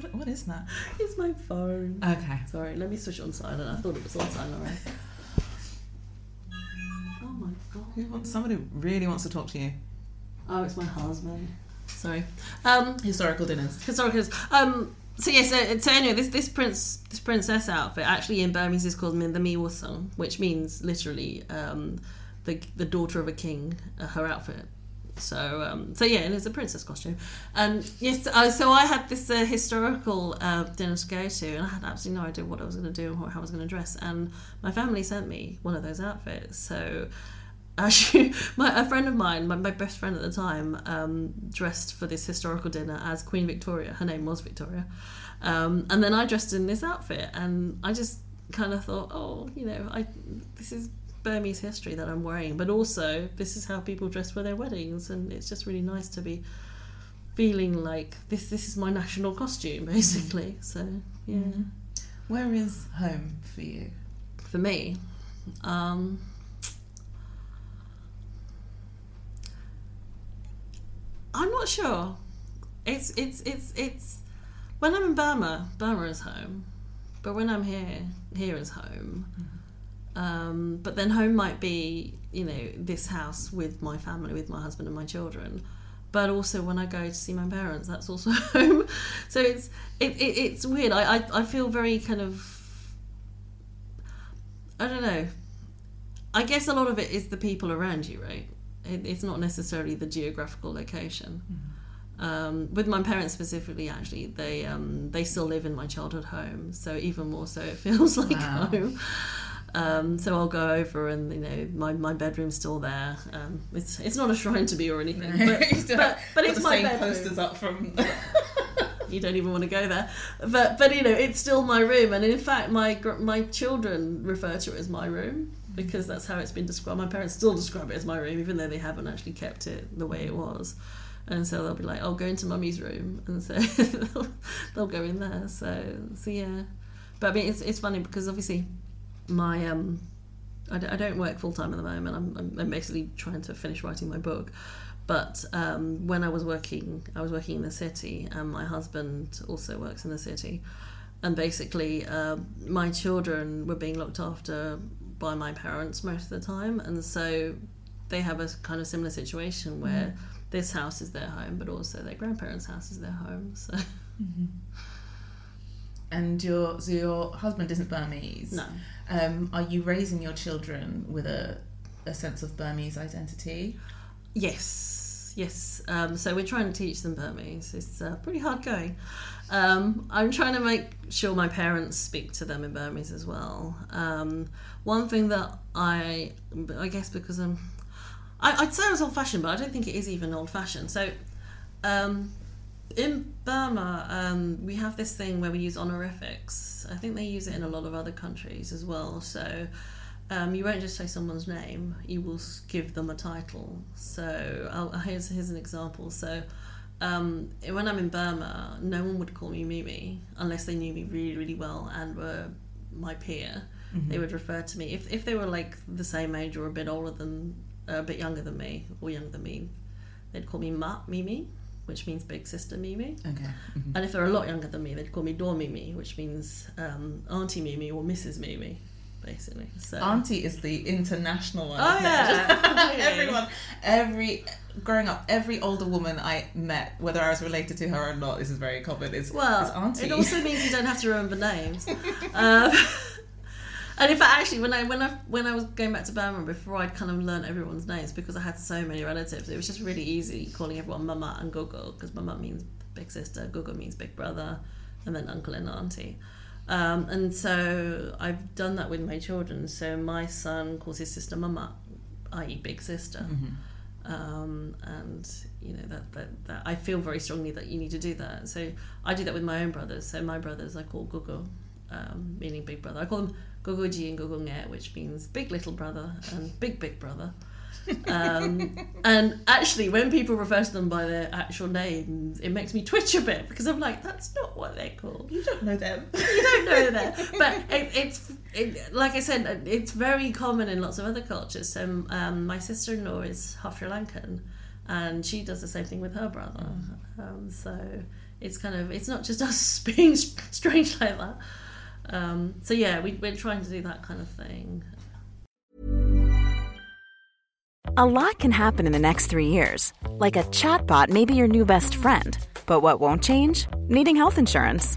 What, what is that? it's my phone. Okay. Sorry, let me switch it on silent. I thought it was on silent. Oh my god. Who wants, somebody really wants to talk to you. Oh, it's my husband. Sorry. Um, Historical dinners. historical. Um. So yes. so, so anyway, this this prince this princess outfit actually in Burmese is called Min the Miwasung, which means literally um, the the daughter of a king. Uh, her outfit. So um, so yeah, and it's a princess costume. And yes, so I had this uh, historical uh, dinner to go to, and I had absolutely no idea what I was going to do or how I was going to dress. And my family sent me one of those outfits. So actually, my, a friend of mine, my, my best friend at the time, um, dressed for this historical dinner as Queen Victoria. Her name was Victoria. Um, and then I dressed in this outfit, and I just kind of thought, oh, you know, I this is Burmese history that I'm wearing, but also this is how people dress for their weddings, and it's just really nice to be feeling like this. This is my national costume, basically. So yeah, Where is home for you? for me. Um, I'm not sure. It's it's it's it's when I'm in Burma, Burma is home, but when I'm here, here is home. Um, but then home might be you know this house with my family, with my husband and my children. But also when I go to see my parents, that's also home. So it's it, it it's weird. I, I I feel very kind of I don't know. I guess a lot of it is the people around you, right? It, it's not necessarily the geographical location. Um, with my parents specifically, actually, they um, they still live in my childhood home, so even more so, it feels like Wow. home. Um, so I'll go over, and you know, my, my bedroom's still there. Um, it's it's not a shrine to me or anything, but but, but it's the my same bedroom posters up from. you don't even want to go there. But but you know, it's still my room, and in fact, my my children refer to it as my room because that's how it's been described. My parents still describe it as my room, even though they haven't actually kept it the way it was. And so they'll be like, "I'll go into mummy's room," and so they'll, they'll go in there. So so yeah, but I mean, it's it's funny because obviously my um. I don't- work full time at the moment. I'm, I'm, I'm basically trying to finish writing my book. But um, when I was working, I was working in the city, and my husband also works in the city. And basically, um my children were being looked after by my parents most of the time, and so they have a kind of similar situation where this house is their home, but also their grandparents' house is their home. So and your so your husband isn't Burmese. no, Um, are you raising your children with a a sense of Burmese identity? Yes, yes. Um, so we're trying to teach them Burmese. It's uh, pretty hard going. Um, I'm trying to make sure my parents speak to them in Burmese as well. Um, one thing that I, I guess because I'm, I, I'd say I was old fashioned, but I don't think it is even old fashioned. So, um, in Burma, um, we have this thing where we use honorifics. I think they use it in a lot of other countries as well. So um, you won't just say someone's name; you will give them a title. So I'll, here's here's an example. So um, when I'm in Burma, no one would call me Mimi unless they knew me really really well and were my peer. they would refer to me. If if they were like the same age or a bit older than, uh, a bit younger than me or younger than me, they'd call me Ma Mimi, which means big sister Mimi. Okay. And if they're a lot younger than me, they'd call me Daw Mimi, which means um, Auntie Mimi or Mrs. Mimi, basically. So Auntie is the international one. Oh, yeah. Everyone, every growing up, every older woman I met, whether I was related to her or not, this is very common. Is Well, is Auntie. it also means you don't have to remember names. um, and in fact, actually, when I when I when I was going back to Burma before I'd kind of learned everyone's names because I had so many relatives, it was just really easy calling everyone Mama and Gogo because Mama means big sister, Gogo means big brother, and then uncle and auntie. Um, and so I've done that with my children. So my son calls his sister Mama, i.e., big sister. um, and you know that, that that I feel very strongly that you need to do that. So I do that with my own brothers. So my brothers I call Gogo, um, meaning big brother. I call them Gogoji and Gogonge, which means big little brother and big big brother. um, and actually, when people refer to them by their actual names, it makes me twitch a bit because I'm like, that's not what they're called you don't know them. you don't know that. But it, it's it, like I said, it's very common in lots of other cultures. So um, my sister-in-law is half Sri Lankan, and she does the same thing with her brother. Um, so it's kind of it's not just us being strange like that. Um, so yeah, we, we're trying to do that kind of thing. A lot can happen in the next three years. Like a chatbot may be your new best friend. But what won't change? Needing health insurance.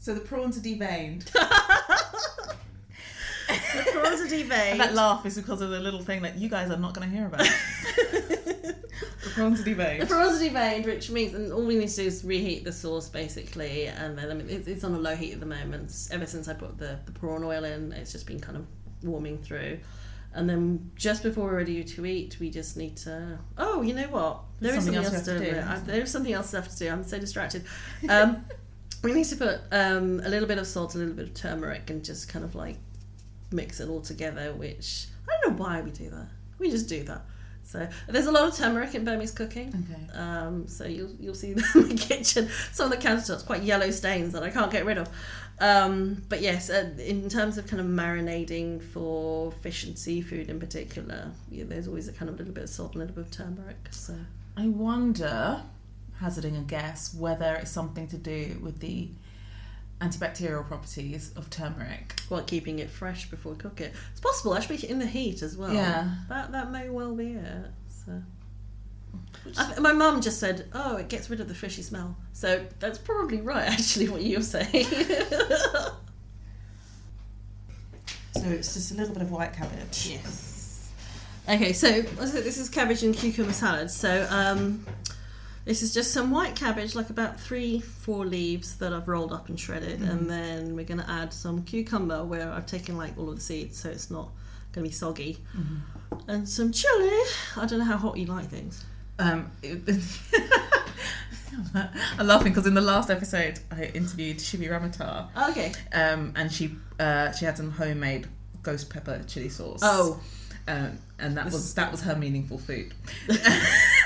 So the prawns are deveined. The prawns are deveined. And that laugh is because of the little thing that you guys are not going to hear about. the prawns are deveined. The prawns are deveined, which means and all we need to do is reheat the sauce basically, and then I mean it's, it's on a low heat at the moment. Ever since I put the, the prawn oil in, it's just been kind of warming through. And then just before we're ready to eat, we just need to. Oh, you know what? There is Something something, else else, to have do, I, there is something else left to do. I'm so distracted. Um, we need to put um, a little bit of salt, a little bit of turmeric, and just kind of like mix it all together. Which I don't know why we do that. We just do that. So there's a lot of turmeric in Burmese cooking. Okay. Um, so you'll you'll see in the kitchen some of the countertops quite yellow stains that I can't get rid of. Um, but yes, uh, in terms of kind of marinating for fish and seafood in particular, yeah, there's always a kind of little bit of salt, and a little bit of turmeric. So I wonder, hazarding a guess, whether it's something to do with the antibacterial properties of turmeric. while keeping it fresh before we cook it, it's possible actually in the heat as well. Yeah. that that may well be it. So. Th- my mum just said, "Oh, it gets rid of the fishy smell." So that's probably right, actually, what you're saying. So it's just a little bit of white cabbage. Yes. Okay, so as I said, this is cabbage and cucumber salad. So um, this is just some white cabbage, like about three, four leaves that I've rolled up and shredded, and then we're going to add some cucumber where I've taken like all of the seeds, so it's not going to be soggy, and some chili. I don't know how hot you like things. Um, I'm laughing because in the last episode I interviewed Shivi Ramoutar, Okay. um, and she uh, she had some homemade ghost pepper chili sauce. Oh, um, and that was that was her meaningful food.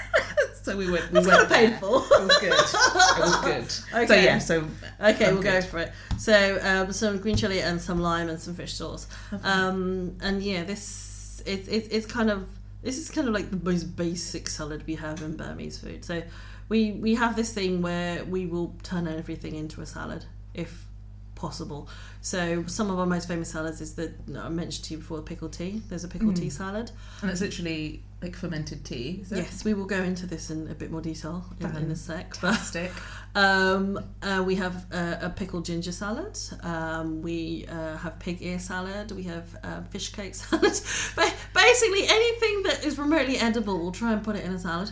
so we went. We That's went kind of painful. It was good. It was good. okay. So yeah. So Okay, I'm we'll go for it. So um, some green chili and some lime and some fish sauce. Um, and yeah, this it, it, it's kind of this is kind of like the most basic salad we have in Burmese food. So we we have this thing where we will turn everything into a salad if possible. So some of our most famous salads is the I mentioned to you before the pickle tea. There's a pickle tea salad. and it's literally like fermented tea. Yes, we will go into this in a bit more detail in, in a sec. But Fantastic. um, uh, we have uh, a pickled ginger salad. Um, we uh, have pig ear salad. We have uh, fish cake salad. but basically, anything that is remotely edible, we'll try and put it in a salad.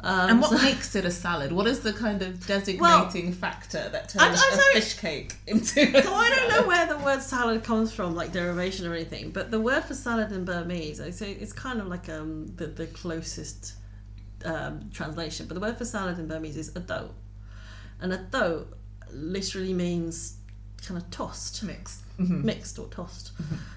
Um, And what so- makes it a salad? What is the kind of designating factor that I- turns I a don't- fish cake into a So I don't know where the word salad comes from, like derivation or anything. But the word for salad in Burmese, I say it's kind of like um, the the closest um, translation. But the word for salad in Burmese is ado, and ado literally means kind of tossed, Mixed. Mm-hmm. mixed or tossed.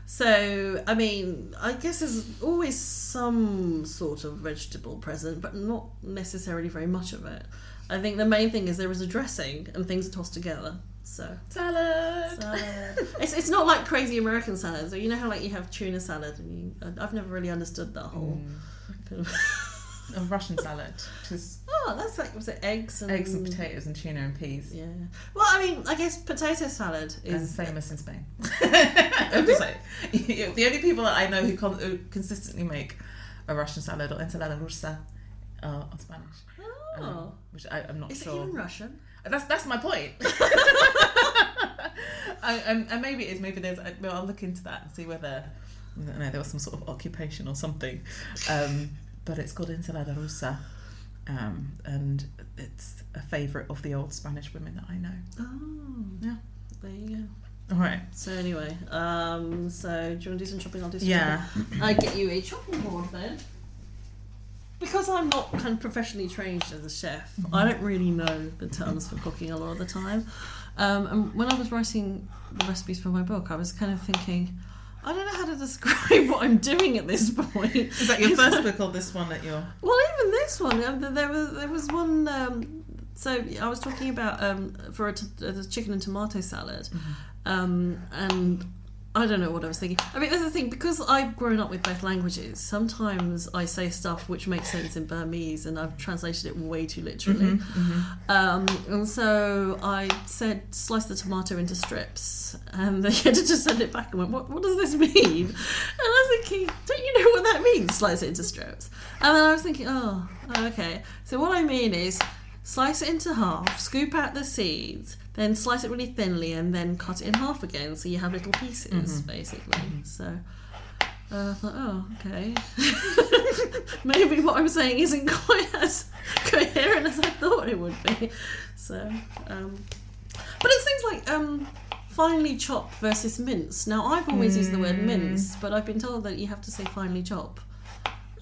So I mean, I guess there's always some sort of vegetable present, but not necessarily very much of it. I think the main thing is there is a dressing and things are tossed together. So Salad. salad. it's, it's not like crazy American salad. So you know how like you have tuna salad, and you, I've never really understood that whole. Mm. kind of- A Russian salad. Just oh, that's like was it eggs and eggs and potatoes and tuna and peas. Yeah. Well, I mean, I guess potato salad is And is famous in Spain. Like, the only people that I know who, con- who consistently make a Russian salad or ensalada rusa are, are Spanish. Oh. Um, which I, I'm not Is it sure. even Russian? That's that's my point. I, and, and maybe it is. Maybe there's. Well, I'll look into that and see whether I don't know there was some sort of occupation or something. Um, but it's called ensalada rusa, um, and it's a favourite of the old Spanish women that I know. Oh, Yeah. there you go. All right. So anyway, um, so do you want to do some shopping? I'll do some Yeah. shopping. I get you a chopping board then. Because I'm not kind of professionally trained as a chef, I don't really know the terms for cooking a lot of the time. Um, and when I was writing the recipes for my book, I was kind of thinking, I don't know how to describe what I'm doing at this point. Is that your first book or this one that you're? Well, even this one, um, there was there was one. Um, so I was talking about um, for a, t- a chicken and tomato salad, um, and I don't know what I was thinking. I mean, that's the thing because I've grown up with both languages. Sometimes I say stuff which makes sense in Burmese, and I've translated it way too literally. Um, and so I said, slice the tomato into strips, and the editor sent it back and went, "What? What does this mean?" And I was thinking, "Don't you know what that means? Slice it into strips." And then I was thinking, "Oh, okay. So what I mean is." Slice it into half, scoop out the seeds, then slice it really thinly, and then cut it in half again, so you have little pieces, basically. So uh, I thought, oh, okay. Maybe what I'm saying isn't quite as coherent as I thought it would be. So, um, but it's things like um, finely chopped versus mince. Now, I've always used the word mince, but I've been told that you have to say finely chop.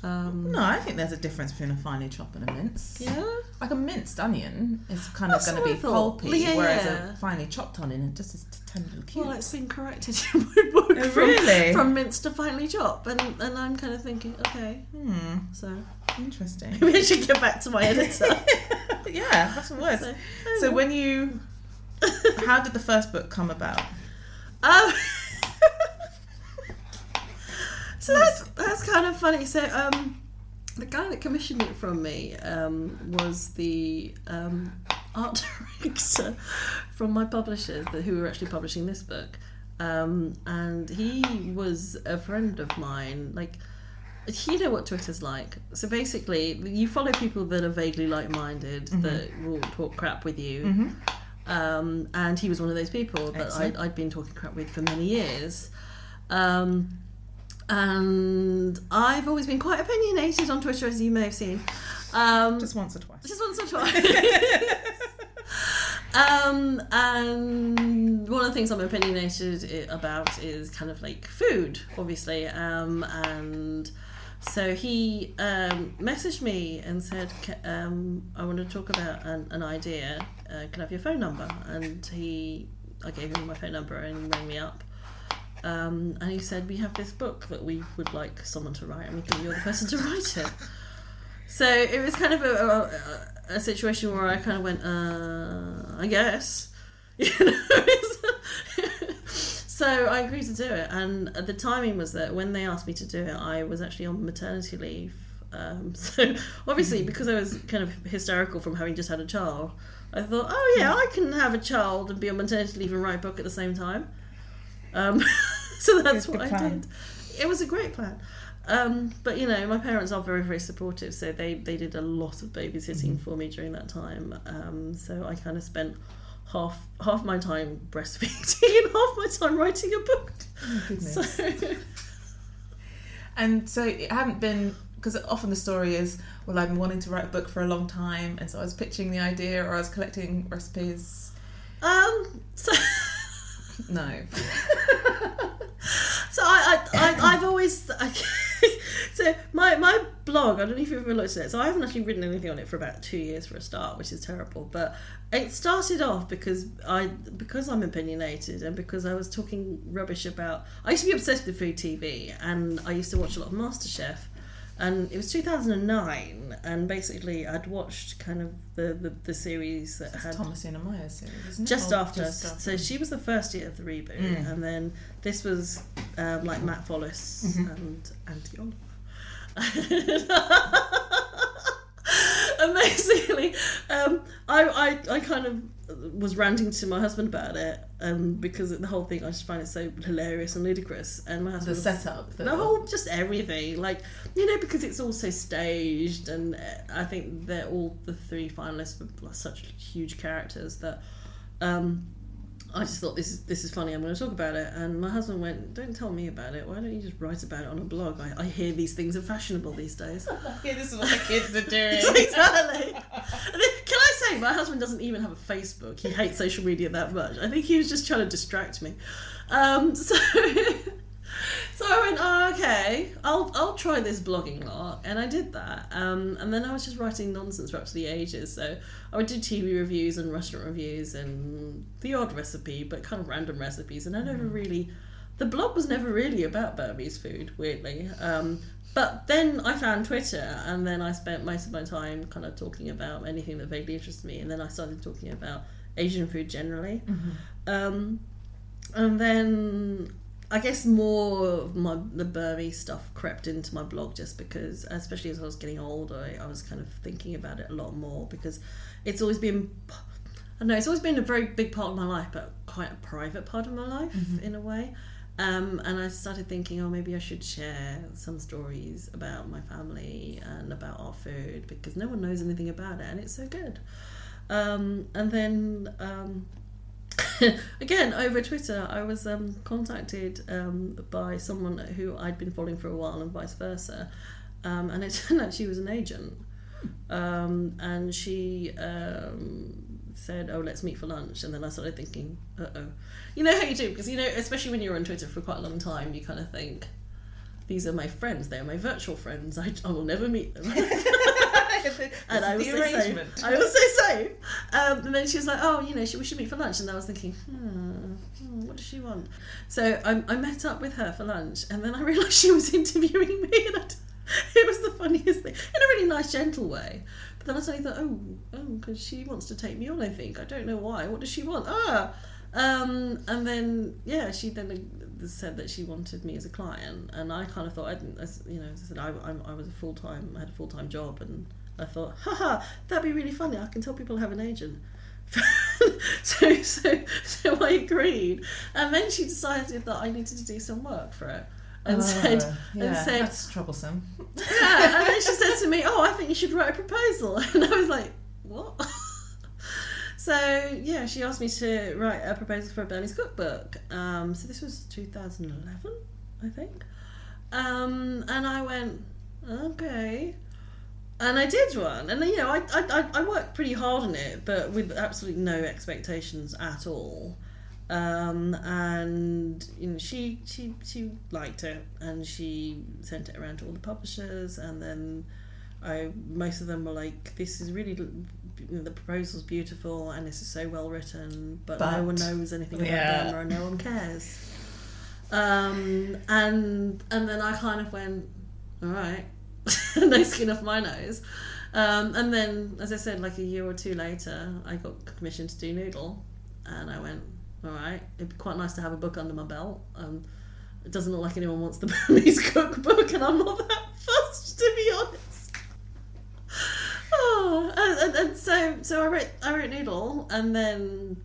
Um, No, I think there's a difference between a finely chopped and a mince. yeah. Like a minced onion is kind of going to be pulpy, Yeah, whereas yeah. a finely chopped onion it just is tender and cute. Well, it's been corrected in my book Oh, from, really? from mince to finely chop, and and I'm kind of thinking, okay, Hmm, so interesting. maybe I should get back to my editor. yeah, that's what words. So, So when you, how did the first book come about? Um, so that's that's kind of funny. So um, the guy that commissioned it from me um, was the um, art director from my publishers, who were actually publishing this book, um, and he was a friend of mine. Like. You know what Twitter's like. So basically, you follow people that are vaguely like-minded that will talk crap with you, um, and he was one of those people that Excellent. I'd, I'd been talking crap with for many years. Um, and I've always been quite opinionated on Twitter, as you may have seen. Um, Just once or twice. just once or twice. um, and one of the things I'm opinionated about is kind of like food, obviously. Um, and so he um, messaged me and said, um, "I want to talk about an, an idea. Uh, can I have your phone number?" And he, I gave him my phone number and he rang me up. Um, and he said, "We have this book that we would like someone to write, and we think you're the person to write it." So it was kind of a, a, a situation where I kind of went, uh, "I guess," you know. so I agreed to do it, and the timing was that when they asked me to do it, I was actually on maternity leave. Um, so obviously, because I was kind of hysterical from having just had a child, I thought, oh yeah, I can have a child and be on maternity leave and write a book at the same time. Um, so that's what I plan. did. It was a great plan. Um, but you know, my parents are very, very supportive, so they, they did a lot of babysitting for me during that time. Um, so I kind of spent half half my time breastfeeding and half my time writing a book. goodness. So, And so it hadn't been because often the story is, well, I've been wanting to write a book for a long time, and so I was pitching the idea, or I was collecting recipes. um, so No, So I, I, I I've always so my my blog. I don't know if you've ever looked at it. So I haven't actually written anything on it for about two years for a start, which is terrible. But it started off because I because I'm opinionated and because I was talking rubbish about. I used to be obsessed with food TV, and I used to watch a lot of MasterChef. And it was 2009, and basically I'd watched kind of the, the, the series that had Thomasina Miers series, isn't it? just after. just So she was the first year of the reboot, Mm. and then this was um, like Mat Follas Mm-hmm. and Anti and basically, um, I, I I kind of was ranting to my husband about it um, because the whole thing I just find it so hilarious and ludicrous. And my the husband was- setup. the whole just everything like you know because it's all so staged and uh, i think they're all the three finalists were such huge characters that um I just thought this is this is funny. I'm going to talk about it, and my husband went, "Don't tell me about it. Why don't you just write about it on a blog? I, I hear these things are fashionable these days." yeah, this is what the kids are doing. exactly. Can I say, my husband doesn't even have a Facebook. He hates social media that much. I think he was just trying to distract me. Um, so, so I went, oh, okay, I'll I'll try this blogging lot, and I did that. Um, and then I was just writing nonsense for up to the ages. So I would do TV reviews and restaurant reviews and the odd recipe, but kind of random recipes. And I never really, the blog was never really about Burmese food, weirdly. Um, but then I found Twitter, and then I spent most of my time kind of talking about anything that vaguely interested me. And then I started talking about Asian food generally. Um, and then I guess more of my the Burmese stuff crept into my blog just because, especially as I was getting older, I, I was kind of thinking about it a lot more because it's always been. I don't know it's always been a very big part of my life, but quite a private part of my life in a way. Um, and I started thinking, oh, maybe I should share some stories about my family and about our food because no one knows anything about it, and it's so good. Um, and then um, again over Twitter, I was um, contacted um, by someone who I'd been following for a while, and vice versa. Um, and it turned out she was an agent, um, and she um, said, "Oh, let's meet for lunch." And then I started thinking, "Uh oh," you know how you do because you know, especially when you're on Twitter for quite a long time, you kind of think. These are my friends. They are my virtual friends. I, I will never meet them. and I was the so arrangement. safe. I was so safe. Um, and then she was like, "Oh, you know, should, we should meet for lunch." And I was thinking, hmm, hmm, what does she want? So I, I met up with her for lunch, and then I realised she was interviewing me, and I, it was the funniest thing in a really nice, gentle way. But then I suddenly thought, oh, oh, because she wants to take me on. I think I don't know why. What does she want? Ah. Um, and then yeah, she then said that she wanted me as a client, and I kind of thought I didn't, as- you know, as I said I, I, I was a full time, I had a full time job, and I thought, haha, that'd be really funny. I can tell people I have an agent. so, so, so I agreed, and then she decided that I needed to do some work for it, and said, Oh, yeah, and said, that's troublesome. yeah, and then she said to me, "Oh, I think you should write a proposal," and I was like, "What?" so yeah, she asked me to write a proposal for a Burmese cookbook. Um, so this was 2011, I think, um, and I went, "Okay." And I did one, and you know, I, I, I- I worked pretty hard on it, but with absolutely no expectations at all. Um, and you know, she she she liked it, and she sent it around to all the publishers, and then I most of them were like, "This is really the proposal's beautiful, and this is so well written, but, no one knows anything about Yeah. And no one cares." Um, and and then I kind of went, all right, no skin off my nose. Um, and then, as I said, like a year or two later, I got commissioned to do Noodle, and I went, all right, it'd be quite nice to have a book under my belt. Um, it doesn't look like anyone wants the Burmese cookbook, and I'm not that fussed, to be honest. Oh, and, and, and so so I wrote I wrote Noodle, and then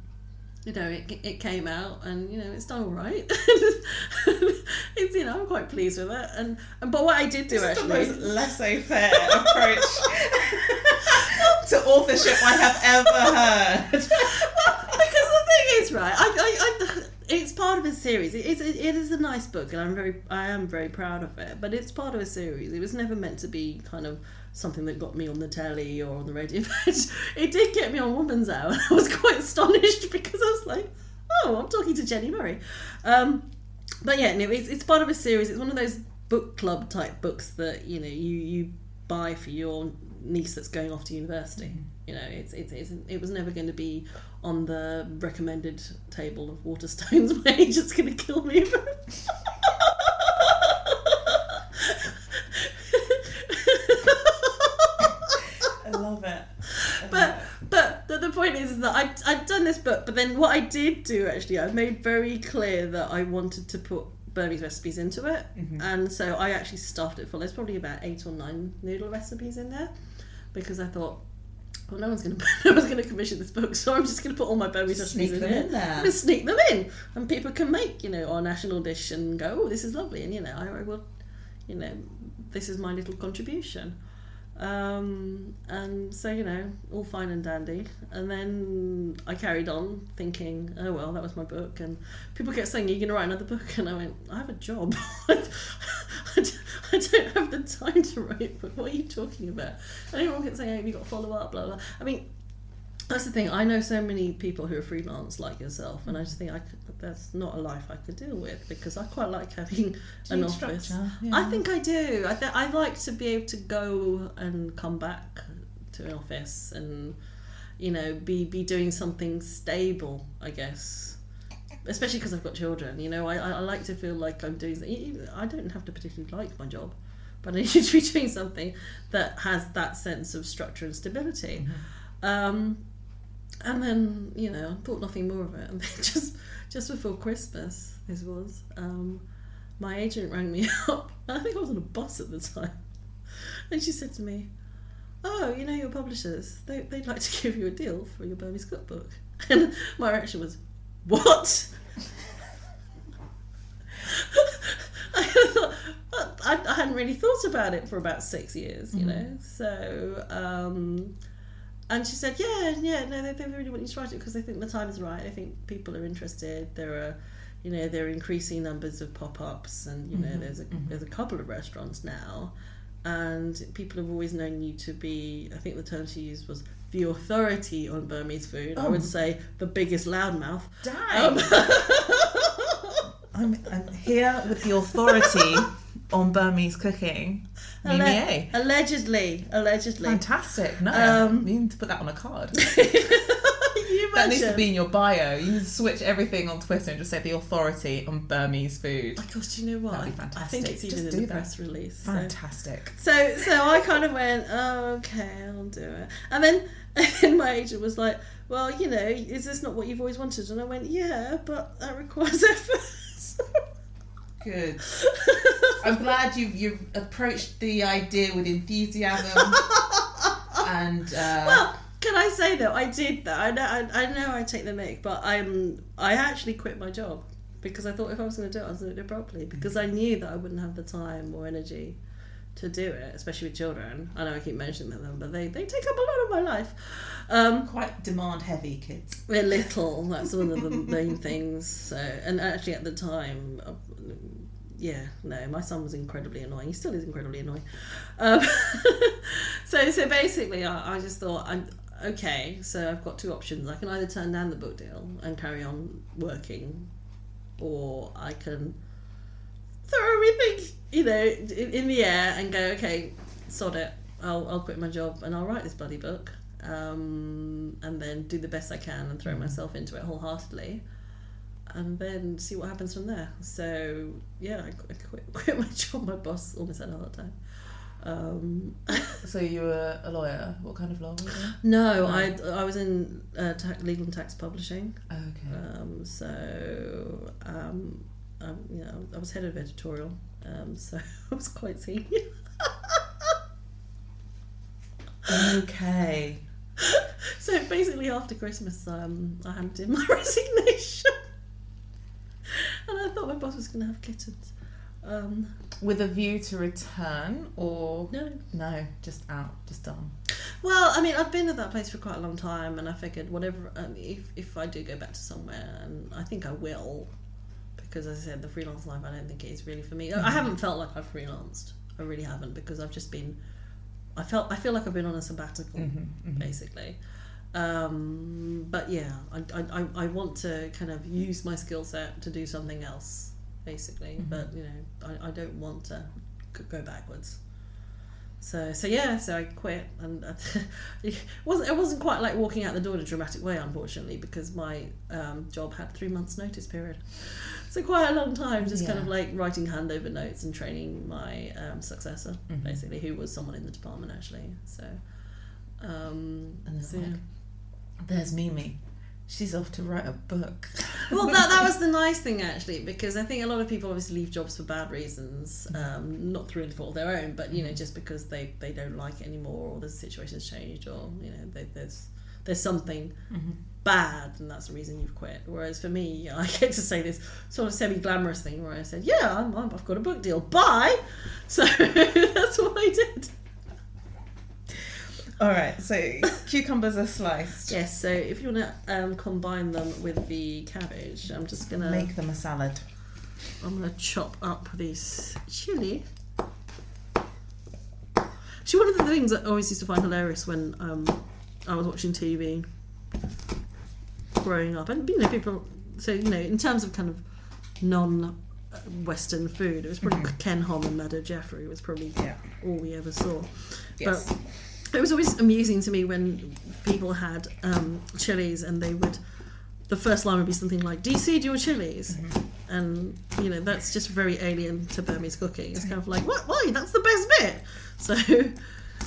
you know it, it came out, and you know it's done all right. it's you know I'm quite pleased with it, and, and but what I did do This is the actually. most laissez-faire approach to authorship I have ever heard. because the thing is, right, I, I, I, it's part of a series. It is, it is a nice book, and I'm very, I am very proud of it. But it's part of a series. It was never meant to be kind of something that got me on the telly or on the radio. But it did get me on Woman's Hour. I was quite astonished because I was like, oh, I'm talking to Jenny Murray. Um, but yeah, no, it's, it's part of a series. It's one of those book club type books that you know you you buy for your niece that's going off to university. You know, it's, it's, it's it was never going to be on the recommended table of Waterstones. My agent's going to kill me. I love it. but but the, the point is that I I'd done this book, but then what I did do actually, I made very clear that I wanted to put Burmese recipes into it, mm-hmm. and so I actually stuffed it full. There's probably about eight or nine noodle recipes in there, because I thought. Well, no one's gonna no one's gonna commission this book, so I'm just gonna put all my Burmese recipes in, in here. there. I'm sneak them in, and people can make you know our national dish and go, oh, this is lovely, and you know I, I will, you know, this is my little contribution. Um, and so, you know, all fine and dandy. And then I carried on thinking, oh, well, that was my book. And people kept saying, Are you going to write another book? And I went, I have a job. I don't have the time to write book. What are you talking about? And everyone kept saying, Have you got follow up? Blah, blah. I mean, that's the thing. I know so many people who are freelance like yourself, and I just think I could, that's not a life I could deal with because I quite like having an office. structure? I think I do. I th- I like to be able to go and come back to an office and you know be be doing something stable. I guess. Especially because I've got children, you know, I, I like to feel like I'm doing. I don't have to particularly like my job, but I need to be doing something that has that sense of structure and stability. Um, and then you know I thought nothing more of it. And then just just before christmas this was um, my agent rang me up. I think i was on a bus at the time. And she said to me oh you know your publishers. They, they'd like to give you a deal for your burmese cookbook. And my reaction was what? I, thought, I, I hadn't really thought about it for about six years, you know. So, um, and she said, "Yeah, yeah, no, they, they really want you to write it because they think the time is right. I think people are interested. There are, you know, there are increasing numbers of pop-ups, and you know, mm-hmm, there's a mm-hmm. there's a couple of restaurants now, and people have always known you to be. I think the term she used was." The authority on Burmese food. I would oh. say the biggest loudmouth. Dang. Um, I'm, I'm here with the authority on Burmese cooking. Alle- Mimi. allegedly, allegedly. Fantastic. No, Um, you need to put that on a card. you That needs to be in your bio. You need to switch everything on Twitter and just say the authority on Burmese food. Oh gosh, do you know what? That'd be I- I think it's even Just in do the that. press release. So. Fantastic. so, so I kind of went, oh, okay, I'll do it. And then, and then my agent was like, well, you know, is this not what you've always wanted? And I went, yeah, but that requires effort. Good. I'm glad you've you've approached the idea with enthusiasm and uh, well, can I say though, I did that. I know, I, I know, I take the mic, but I'm, I actually quit my job because I thought if I was going to do it, I was going to do it properly because I knew that I wouldn't have the time or energy to do it, especially with children. I know I keep mentioning them, but they, they take up a lot of my life. Um, quite demand heavy kids. they're little. That's one of the main things. So, and actually, at the time, yeah, no, my son was incredibly annoying. He still is incredibly annoying. Um, so, so basically, I, I just thought, I'm okay. So I've got two options. I can either turn down the book deal and carry on working, or I can throw everything, you know, in, in the air and go, okay, sod it. I'll, I'll quit my job and I'll write this bloody book. Um, and then do the best I can and throw myself into it wholeheartedly. And then see what happens from there. So yeah, I, I quit, quit my job. My boss almost had a heart attack. Um, So you were a lawyer. What kind of law you? no, I I was in uh, ta- legal and tax publishing. Okay. Um, so um, um, you know, I was head of editorial. Um, so I was quite senior. Okay. so basically, after Christmas, um, I handed in my resignation, and I thought my boss was going to have kittens. Um, With a view to return, or no, no, just out, just done. Well, I mean, I've been at that place for quite a long time, and I figured whatever, um, if if I do go back to somewhere, and I think I will, because as I said, the freelance life, I don't think it is really for me. I haven't felt like I've freelanced. I really haven't because I've just been. I felt I feel like I've been on a sabbatical, basically. Um, but yeah, I, I, I- I want to kind of use my skill set to do something else, basically. But you know, I, I don't want to go backwards. So so yeah, so I quit, and it wasn't it wasn't quite like walking out the door in a dramatic way, unfortunately, because my um, job had three months notice period. So quite a long time, just kind of like writing handover notes and training my um, successor, basically, who was someone in the department actually. So, um, And so, then yeah. like, there's Mimi. She's off to write a book. well, that, that was the nice thing actually, because I think a lot of people obviously leave jobs for bad reasons, um, not through any fault of their own, but you know, just because they, they don't like it anymore, or the situation's changed, or you know, they, there's there's something bad, and that's the reason you've quit. Whereas for me, I get to say this sort of semi glamorous thing where I said, "Yeah, I'm, I've got a book deal, bye." So that's what I did. All right, so cucumbers are sliced. Yes. So if you want to um, combine them with the cabbage, I'm just gonna Make them a salad. I'm gonna chop up this chili. See, one of the things that I always used to find hilarious when um, I was watching TV growing up, and you know, people. So you know, in terms of kind of non-Western food, it was probably Ken Hom and Madhur Jaffrey was probably Yeah. all we ever saw. Yes. But it was always amusing to me when people had um, chilies and they would. The first line would be something like, "Do you seed your chilies?" And you know that's just very alien to Burmese cooking. It's kind of like, "What? Why? That's the best bit." So,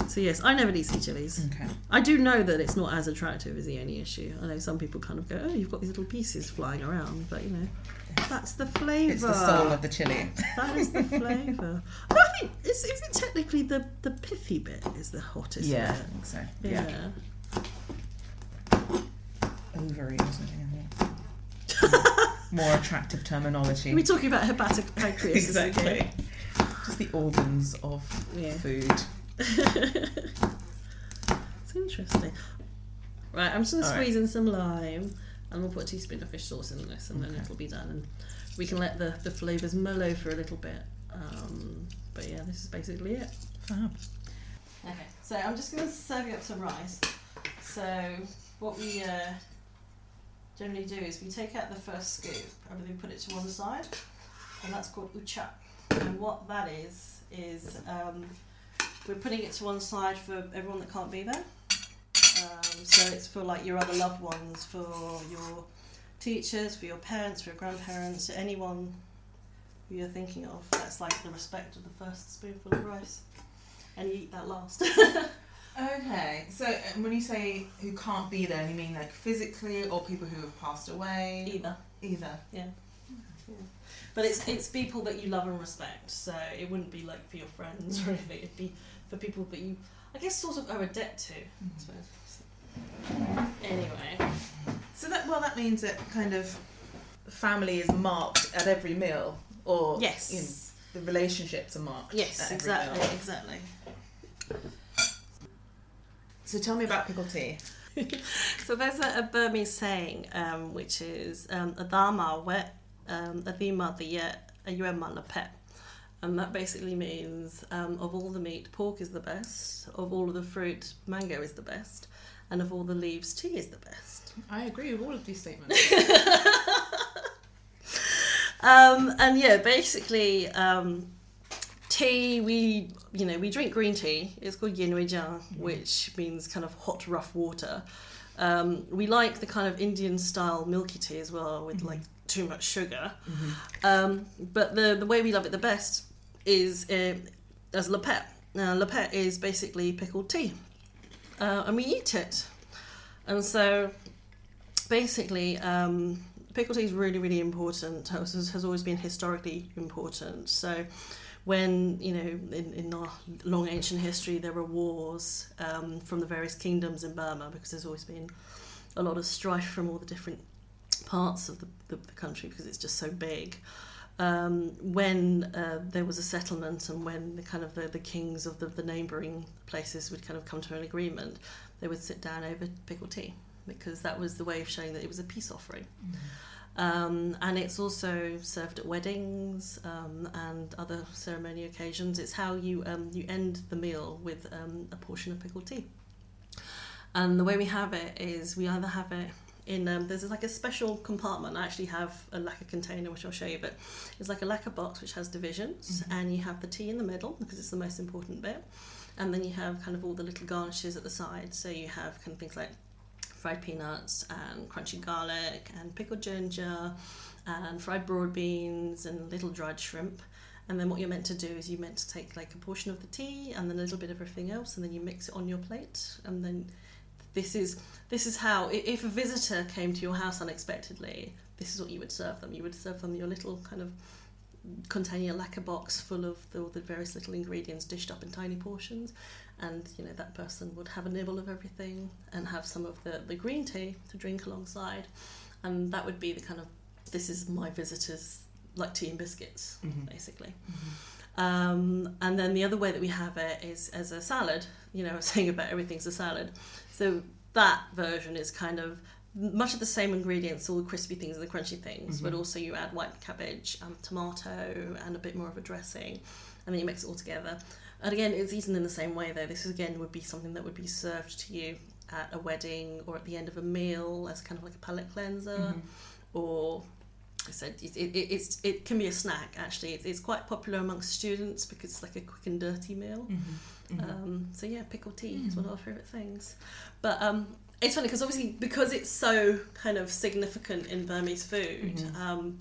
so yes, I never deseed chilies. Okay. I do know that it's not as attractive is the only issue. I know some people kind of go, "Oh, you've got these little pieces flying around," but you know, that's the flavour. It's the soul of the chili. That is the flavour. No, I think is, it technically the the pithy bit is the hottest yeah, I think so. Yeah. Ovary or something. More attractive terminology. We're talking about hepatic pancreas. exactly. Just the organs of Yeah. food. It's interesting. Right, I'm just gonna All right. squeeze in some lime and we'll put a teaspoon of fish sauce in this and then it'll be done and we can let the, the flavours mellow for a little bit. Um, but yeah, this is basically it. Fab. Okay, so I'm just going to serve you up some rice. So what we uh, generally do is we take out the first scoop and then we put it to one side, and that's called ucha. And what that is is um, we're putting it to one side for everyone that can't be there. Um, so it's for like your other loved ones, for your teachers, for your parents, for your grandparents, anyone who you're thinking of. That's like the respect of the first spoonful of rice and you eat that last. Okay, so um, when you say who can't be there, you mean like physically or people who have passed away? Either, Either. yeah. Yeah. But it's it's people that you love and respect, so it wouldn't be like for your friends or anything. It'd be for people that you, I guess, sort of owe a debt to. I suppose. Anyway, So that well, that means that kind of family is marked at every meal, or Yes. you know, the relationships are marked. yes, at every exactly, meal. exactly. So tell me about pickle tea. so there's a, a Burmese saying um, which is um, "adama wet um, adima the ayuema lapet," and that basically means um, of all the meat, pork is the best. Of all of the fruit, mango is the best, and of all the leaves, tea is the best. I agree with all of these statements. Um, and yeah, basically, um, tea. We you know we drink green tea. It's called yin jiang, which means kind of hot, rough water. Um, we like the kind of Indian style milky tea as well, with like too much sugar. Um, but the the way we love it the best is uh, as lepet. Now lepet is basically pickled tea, uh, and we eat it. And so basically, um, pickled tea is really, really important. Has, has always been historically important. So, when you know, in, in our long ancient history, there were wars um, from the various kingdoms in Burma because there's always been a lot of strife from all the different parts of the, the, the country because it's just so big. Um, when uh, there was a settlement and when the kind of the, the kings of the, the neighbouring places would kind of come to an agreement, they would sit down over pickled tea because that was the way of showing that it was a peace offering. Um, and it's also served at weddings um, and other ceremony occasions. It's how you um, you end the meal with um, a portion of pickled tea. And the way we have it is we either have it in um, there's like a special compartment. I actually have a lacquer container which I'll show you, but it's like a lacquer box which has divisions, and you have the tea in the middle because it's the most important bit, and then you have kind of all the little garnishes at the side. So you have kind of things like fried peanuts and crunchy garlic and pickled ginger and fried broad beans and little dried shrimp. And then what you're meant to do is you're meant to take like a portion of the tea and then a little bit of everything else, and then you mix it on your plate. And then this is this is how if a visitor came to your house unexpectedly, this is what you would serve them. You would serve them your little kind of containing a lacquer box full of the, the various little ingredients dished up in tiny portions. And you know that person would have a nibble of everything and have some of the, the green tea to drink alongside. And that would be the kind of this is my visitors like tea and biscuits basically. Um, and then the other way that we have it is as a salad. You know I was saying about everything's a salad so that version is kind of much of the same ingredients, all the crispy things and the crunchy things, but mm-hmm. also you add white cabbage, um, tomato, and a bit more of a dressing, and then you mix it all together. And again, it's eaten in the same way though. This is again would be something that would be served to you at a wedding or at the end of a meal as kind of like a palate cleanser, mm-hmm. or I said it, it, it, it's, it can be a snack actually. It's, it's quite popular amongst students because it's like a quick and dirty meal. Mm-hmm. Um, so yeah, pickled tea is one of our favourite things. But um, it's funny because obviously because it's so kind of significant in Burmese food, um,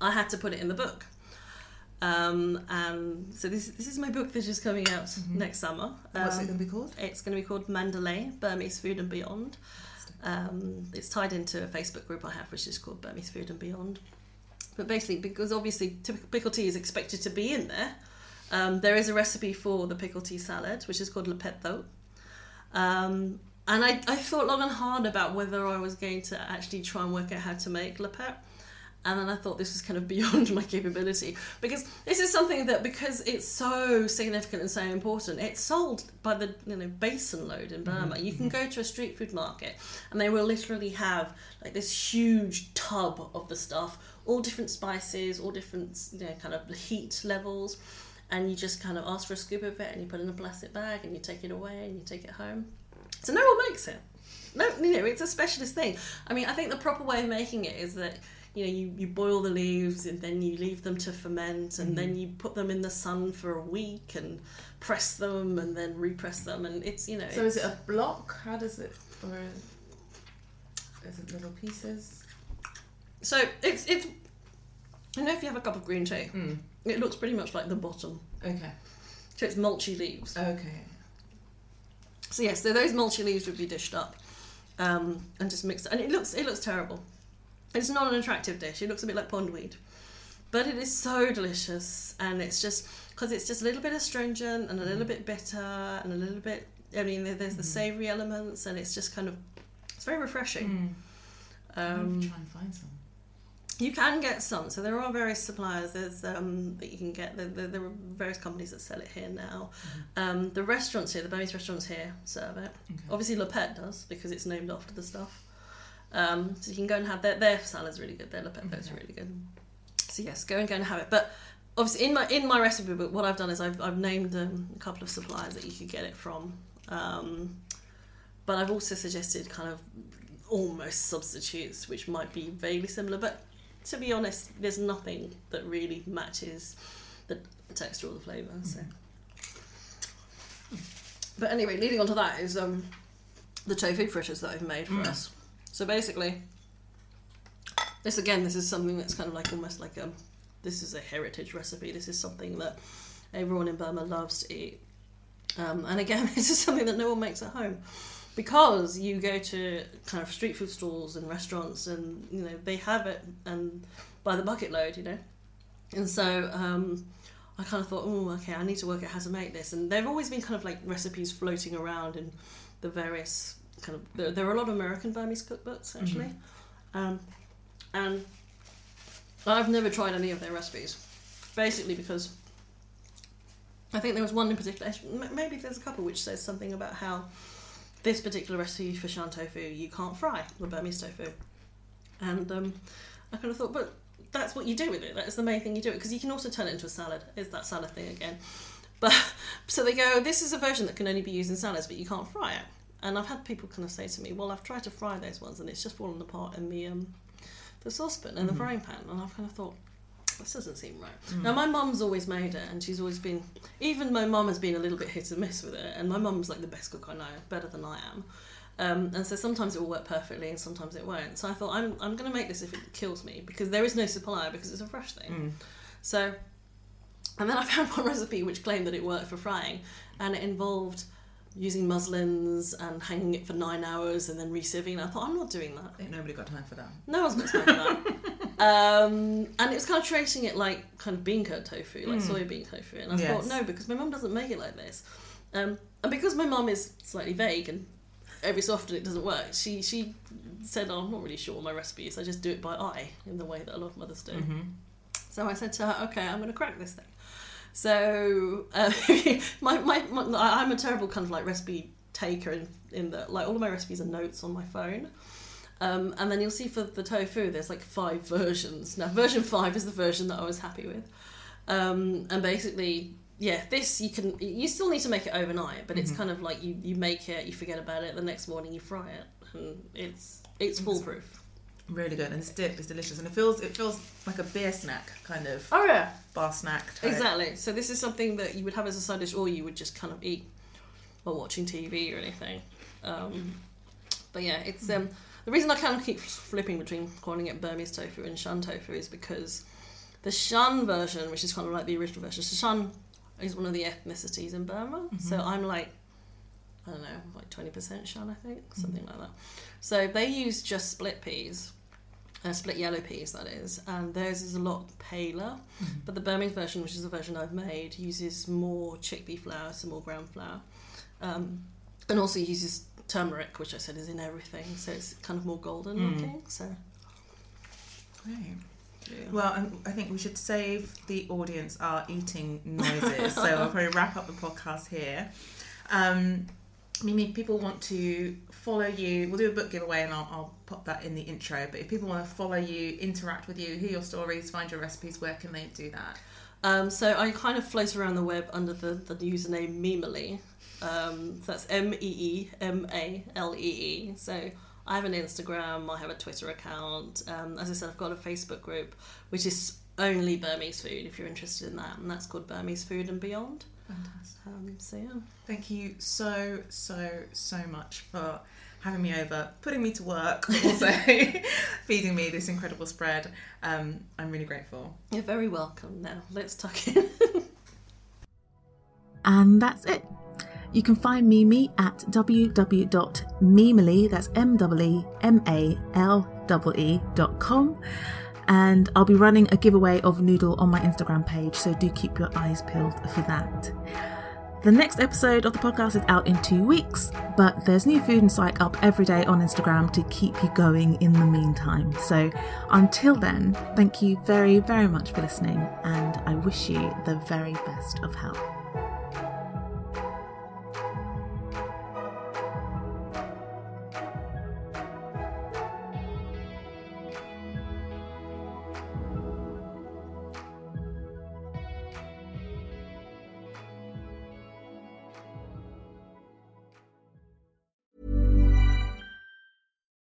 I had to put it in the book. Um, and so this this is my book that's coming out next summer. What's it Um, going to be called? It's going to be called Mandalay Burmese Food and Beyond. Um, it's tied into a Facebook group I have, which is called Burmese Food and Beyond. But basically, because obviously typical pickle tea is expected to be in there, um, there is a recipe for the pickle tea salad, which is called lepetho. Um, and I, I thought long and hard about whether I was going to actually try and work out how to make lepet. And then I thought this was kind of beyond my capability because this is something that because it's so significant and so important, it's sold by the you know basin load in Burma. You can go to a street food market and they will literally have like this huge tub of the stuff, all different spices, all different you know kind of heat levels, and you just kind of ask for a scoop of it and you put it in a plastic bag and you take it away and you take it home. So no one makes it. No, you know, it's a specialist thing. I mean, I think the proper way of making it is that you know you, you boil the leaves and then you leave them to ferment and then you put them in the sun for a week and press them and then repress them and it's you know So is it a block? How does it, or is it little pieces? so it's it's you know if you have a cup of green tea Mm. It looks pretty much like the bottom. Okay. so it's mulchy leaves. Okay. so yes so those mulchy leaves would be dished up um, and just mixed and it looks it looks terrible. It's not an attractive dish. It looks a bit like pondweed but it is so delicious and it's just because it's just a little bit astringent and a little bit bitter and a little bit i mean there- there's the savory elements and it's just kind of it's very refreshing. Um, um, try and find some. You can get some. So there are various suppliers. There's um, that you can get. There, there, there are various companies that sell it here now. Um, the restaurants here the Burmese restaurants here serve it. Obviously Le Pet does because it's named after the stuff. Um, so you can go and have their, their salad's really good. Their Le Pet is really good. So yes go and go and have it. But obviously in my in my recipe book what I've done is I've, I've named um, a couple of suppliers that you could get it from. Um, but I've also suggested kind of almost substitutes which might be vaguely similar but to be honest there's nothing that really matches the texture or the flavour so. But anyway leading on to that is um, the tofu fritters that I've made for us. So basically this again, this is something that's kind of like almost like a this is a heritage recipe. This is something that everyone in Burma loves to eat. Um, and again, this is something that no one makes at home because you go to kind of street food stalls and restaurants, and you know they have it and by the bucket load, you know. And so um, I kind of thought, oh, okay, I need to work out how to make this. And there've always been kind of like recipes floating around in the various kind of there, there are a lot of American Burmese cookbooks actually, um, and I've never tried any of their recipes, basically because I think there was one in particular. Maybe there's a couple which says something about how this particular recipe for shan tofu you can't fry the Burmese tofu, and um, I kind of thought, but that's what you do with it. That's the main thing you do it because you can also turn it into a salad. It's that salad thing again. But so they go, this is a version that can only be used in salads, but you can't fry it. And I've had people kind of say to me, well, I've tried to fry those ones and it's just fallen apart in the um, the saucepan and the frying pan. And I've kind of thought, this doesn't seem right. Now, my mum's always made it, and she's always been, even my mum has been a little bit hit and miss with it. And my mum's like the best cook I know, better than I am. Um, and so sometimes it will work perfectly, and sometimes it won't. So I thought, I'm, I'm going to make this if it kills me, because there is no supplier, because it's a fresh thing. So, and then I found one recipe which claimed that it worked for frying, and it involved using muslins and hanging it for nine hours and then resieving. And I thought, I'm not doing that. Ain't nobody got time for that. No one's got time for that. um, and it was kind of tracing it like kind of bean curd tofu, like soya bean tofu. And I Yes. thought, no, because my mum doesn't make it like this. Um, and because my mum is slightly vague and every so often it doesn't work, she she said, oh, I'm not really sure what my recipe is. I just do it by eye in the way that a lot of mothers do. So I said to her, okay, I'm going to crack this thing. So uh, my, my, my I'm a terrible kind of like recipe taker in, in that like all of my recipes are notes on my phone. Um, and then you'll see for the tofu, there's like five versions. Now, version five is the version that I was happy with. Um, and basically, yeah, this you can, you still need to make it overnight, but it's kind of like you, you make it, you forget about it, the next morning you fry it, and it's it's foolproof. Really good, and this dip is delicious, and it feels it feels like a beer snack kind of Oh, yeah. bar snack. Type. Exactly. So this is something that you would have as a side dish, or you would just kind of eat while watching TV or anything. Um, but yeah, it's um, the reason I kind of keep flipping between calling it Burmese tofu and Shan tofu is because the Shan version, which is kind of like the original version, so Shan is one of the ethnicities in Burma. So I'm like, I don't know, like twenty percent Shan, I think, something like that. So they use just split peas uh, split yellow peas, that is, and theirs is a lot paler. But the Burmese version, which is the version I've made, uses more chickpea flour, some more ground flour, um, and also uses turmeric, which I said is in everything, so it's kind of more golden looking. So, Great. yeah. Well, I think we should save the audience our eating noises, so I'll probably wrap up the podcast here. Um, Mimi, people want to follow you. We'll do a book giveaway, and I'll, I'll pop that in the intro. But if people want to follow you, interact with you, hear your stories, find your recipes, where can they do that? Um, so I kind of float around the web under the, the username Meemalee. Um, so that's M E E M A L E E. So I have an Instagram, I have a Twitter account. Um, as I said, I've got a Facebook group which is only Burmese food if you're interested in that, and that's called Burmese Food and Beyond. Fantastic. Um, so yeah. Thank you so, so, so much for having me over, putting me to work, also feeding me this incredible spread. Um, I'm really grateful. You're very welcome. Now let's tuck in. And that's it. You can find Mimi at www.meemalee, that's. And I'll be running a giveaway of Noodle on my Instagram page, so do keep your eyes peeled for that. The next episode of the podcast is out in two weeks, but there's new food and psych up every day on Instagram to keep you going in the meantime. So until then, thank you very, very much for listening, and I wish you the very best of health.